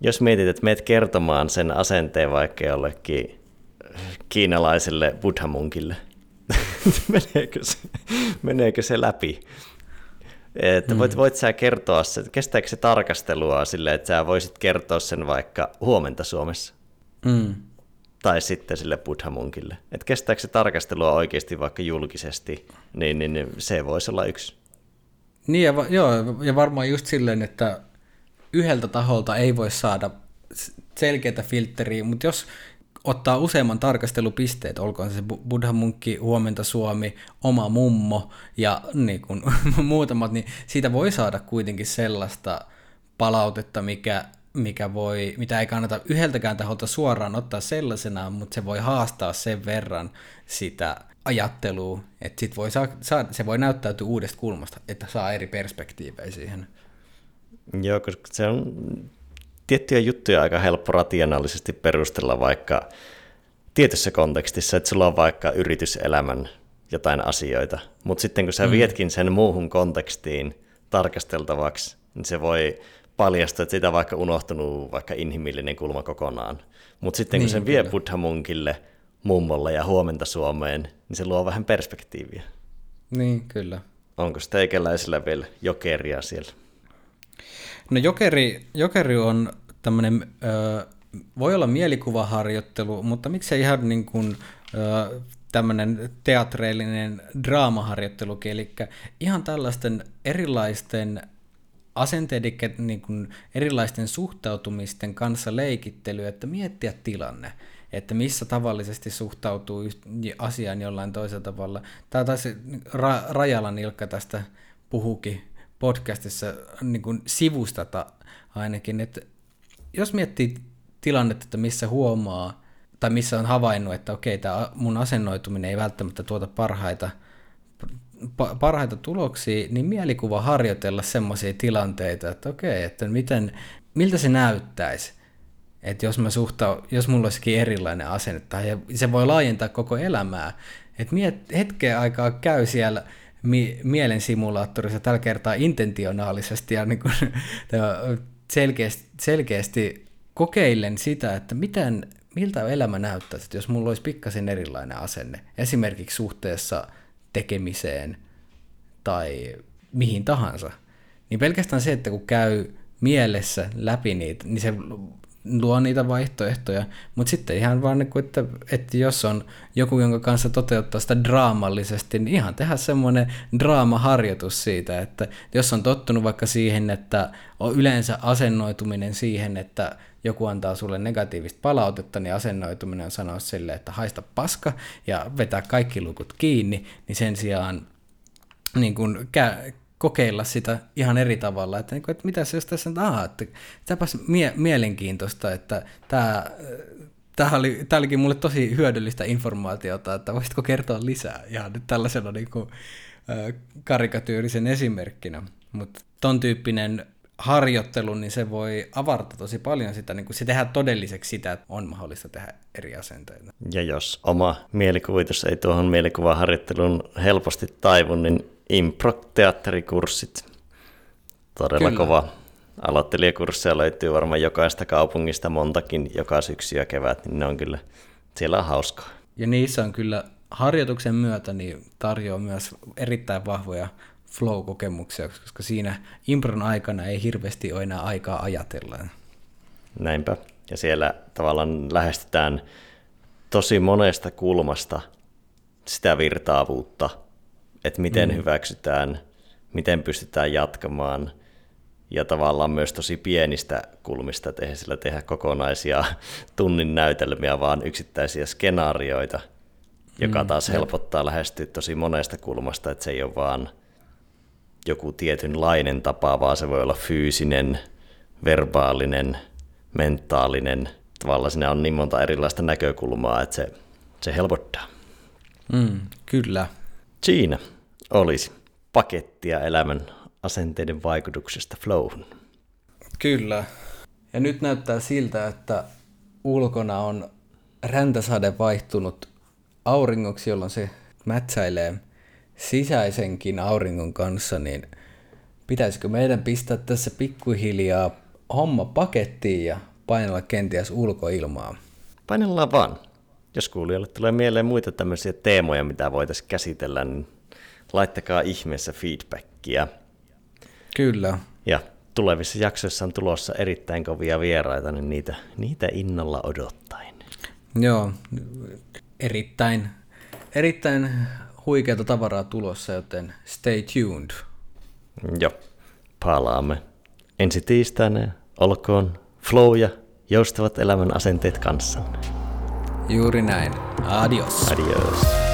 jos mietit, että meet kertomaan sen asenteen vaikka jollekin kiinalaiselle buddhamunkille, meneekö, se, meneekö se läpi? Että voit, mm. voit sä kertoa se, kestääkö se tarkastelua silleen, että sä voisit kertoa sen vaikka huomenta Suomessa? Mm. Tai sitten sille buddhamunkille. Että kestääkö se tarkastelua oikeasti vaikka julkisesti, niin, niin, niin se voisi olla yksi. Niin, ja, joo, ja varmaan just silleen, että yhdeltä taholta ei voi saada selkeää filtteriä, mutta jos ottaa useamman tarkastelupisteet, olkoon se Buddha Munkki, Huomenta Suomi, oma mummo ja niin kun, muutamat, niin siitä voi saada kuitenkin sellaista palautetta, mikä, mikä voi, mitä ei kannata yhdeltäkään taholta suoraan ottaa sellaisena, mutta se voi haastaa sen verran sitä ajattelua, että sit voi saa, saa, se voi näyttäytyä uudesta kulmasta, että saa eri perspektiivejä siihen. Joo, koska se on tiettyjä juttuja aika helppo rationaalisesti perustella vaikka tietyssä kontekstissa, että sulla on vaikka yrityselämän jotain asioita, mutta sitten kun sä mm. vietkin sen muuhun kontekstiin tarkasteltavaksi, niin se voi paljastua, että siitä on vaikka unohtunut vaikka inhimillinen kulma kokonaan. Mutta sitten kun niin, sen vie buddha-munkille, mummolle ja huomenta Suomeen, niin se luo vähän perspektiiviä. Niin, kyllä. Onko teikäläisillä vielä jokeria siellä? No jokeri, jokeri on tämmöinen, voi olla mielikuvaharjoittelu, mutta miksei ihan niin kuin, ö, tämmöinen teatreellinen draamaharjoittelukin, eli ihan tällaisten erilaisten asenteiden, niin kuin erilaisten suhtautumisten kanssa leikittely, että miettiä tilanne, että missä tavallisesti suhtautuu asiaan jollain toisella tavalla. Tämä taisi Ra- Rajalan Ilkka tästä puhukin podcastissa niin kuin sivustata ainakin, että jos miettii tilannetta, että missä huomaa tai missä on havainnut, että okei, tämä mun asennoituminen ei välttämättä tuota parhaita, parhaita tuloksia, niin mielikuva harjoitella semmoisia tilanteita, että okei, että miten, miltä se näyttäisi, että jos, mä suhta, jos mulla olisikin erilainen asenne, tai se voi laajentaa koko elämää, että miet, hetken aikaa käy siellä mi, mielen simulaattorissa tällä kertaa intentionaalisesti ja niin kuin, selkeästi, selkeästi kokeillen sitä, että miten, miltä elämä näyttäisi, että jos mulla olisi pikkasen erilainen asenne, esimerkiksi suhteessa tekemiseen tai mihin tahansa, niin pelkästään se, että kun käy mielessä läpi niitä, niin se luo niitä vaihtoehtoja, mutta sitten ihan vaan, niin kuin, että, että jos on joku, jonka kanssa toteuttaa sitä draamallisesti, niin ihan tehdä semmoinen draamaharjoitus siitä, että jos on tottunut vaikka siihen, että on yleensä asennoituminen siihen, että joku antaa sulle negatiivista palautetta, niin asennoituminen on sanoa sille, että haista paska ja vetää kaikki lukut kiinni, niin sen sijaan niin kuin kä- kokeilla sitä ihan eri tavalla, että, niin kuin, että mitä se jos tässä on, aha, että tämäpäs mie- mielenkiintoista, että tämä, tämä, oli, tämä olikin mulle tosi hyödyllistä informaatiota, että voisitko kertoa lisää? Ihan nyt tällaisena niin kuin, karikatyyrisen esimerkkinä, mutta ton tyyppinen harjoittelu, niin se voi avarta tosi paljon sitä, niin kuin se tehdään todelliseksi sitä, että on mahdollista tehdä eri asenteita. Ja jos oma mielikuvitus ei tuohon mielikuvaharjoitteluun helposti taivu, niin impro-teatterikurssit. Todella Kyllä. kova. Aloittelijakursseja löytyy varmaan jokaista kaupungista montakin joka syksy ja kevät, niin ne on kyllä, siellä on hauskaa. Ja niissä on kyllä harjoituksen myötä niin tarjoaa myös erittäin vahvoja flow-kokemuksia, koska siinä impron aikana ei hirveästi ole enää aikaa ajatella. Näinpä. Ja siellä tavallaan lähestytään tosi monesta kulmasta sitä virtaavuutta, että miten mm. hyväksytään, miten pystytään jatkamaan ja tavallaan myös tosi pienistä kulmista tehdä sillä tehdä kokonaisia tunnin näytelmiä, vaan yksittäisiä skenaarioita, joka mm, taas helpottaa lähestyä tosi monesta kulmasta, että se ei ole vaan joku tietynlainen tapa, vaan se voi olla fyysinen, verbaalinen, mentaalinen. Tavallaan siinä on niin monta erilaista näkökulmaa, että se, se helpottaa. Mm, kyllä. Siinä olisi pakettia elämän asenteiden vaikutuksesta flowhun. Kyllä. Ja nyt näyttää siltä, että ulkona on räntäsade vaihtunut auringoksi, jolloin se mätsäilee sisäisenkin auringon kanssa, niin pitäisikö meidän pistää tässä pikkuhiljaa homma pakettiin ja painella kenties ulkoilmaa? Painellaan vaan. Jos kuulijoille tulee mieleen muita tämmöisiä teemoja, mitä voitaisiin käsitellä, niin laittakaa ihmeessä feedbackia. Kyllä. Ja tulevissa jaksoissa on tulossa erittäin kovia vieraita, niin niitä, niitä innolla odottaen. Joo, erittäin, erittäin huikeata tavaraa tulossa, joten stay tuned. Joo, palaamme ensi tiistaina. Olkoon flow ja joustavat elämän asenteet kanssanne. Juuri näin. Adios. Adios.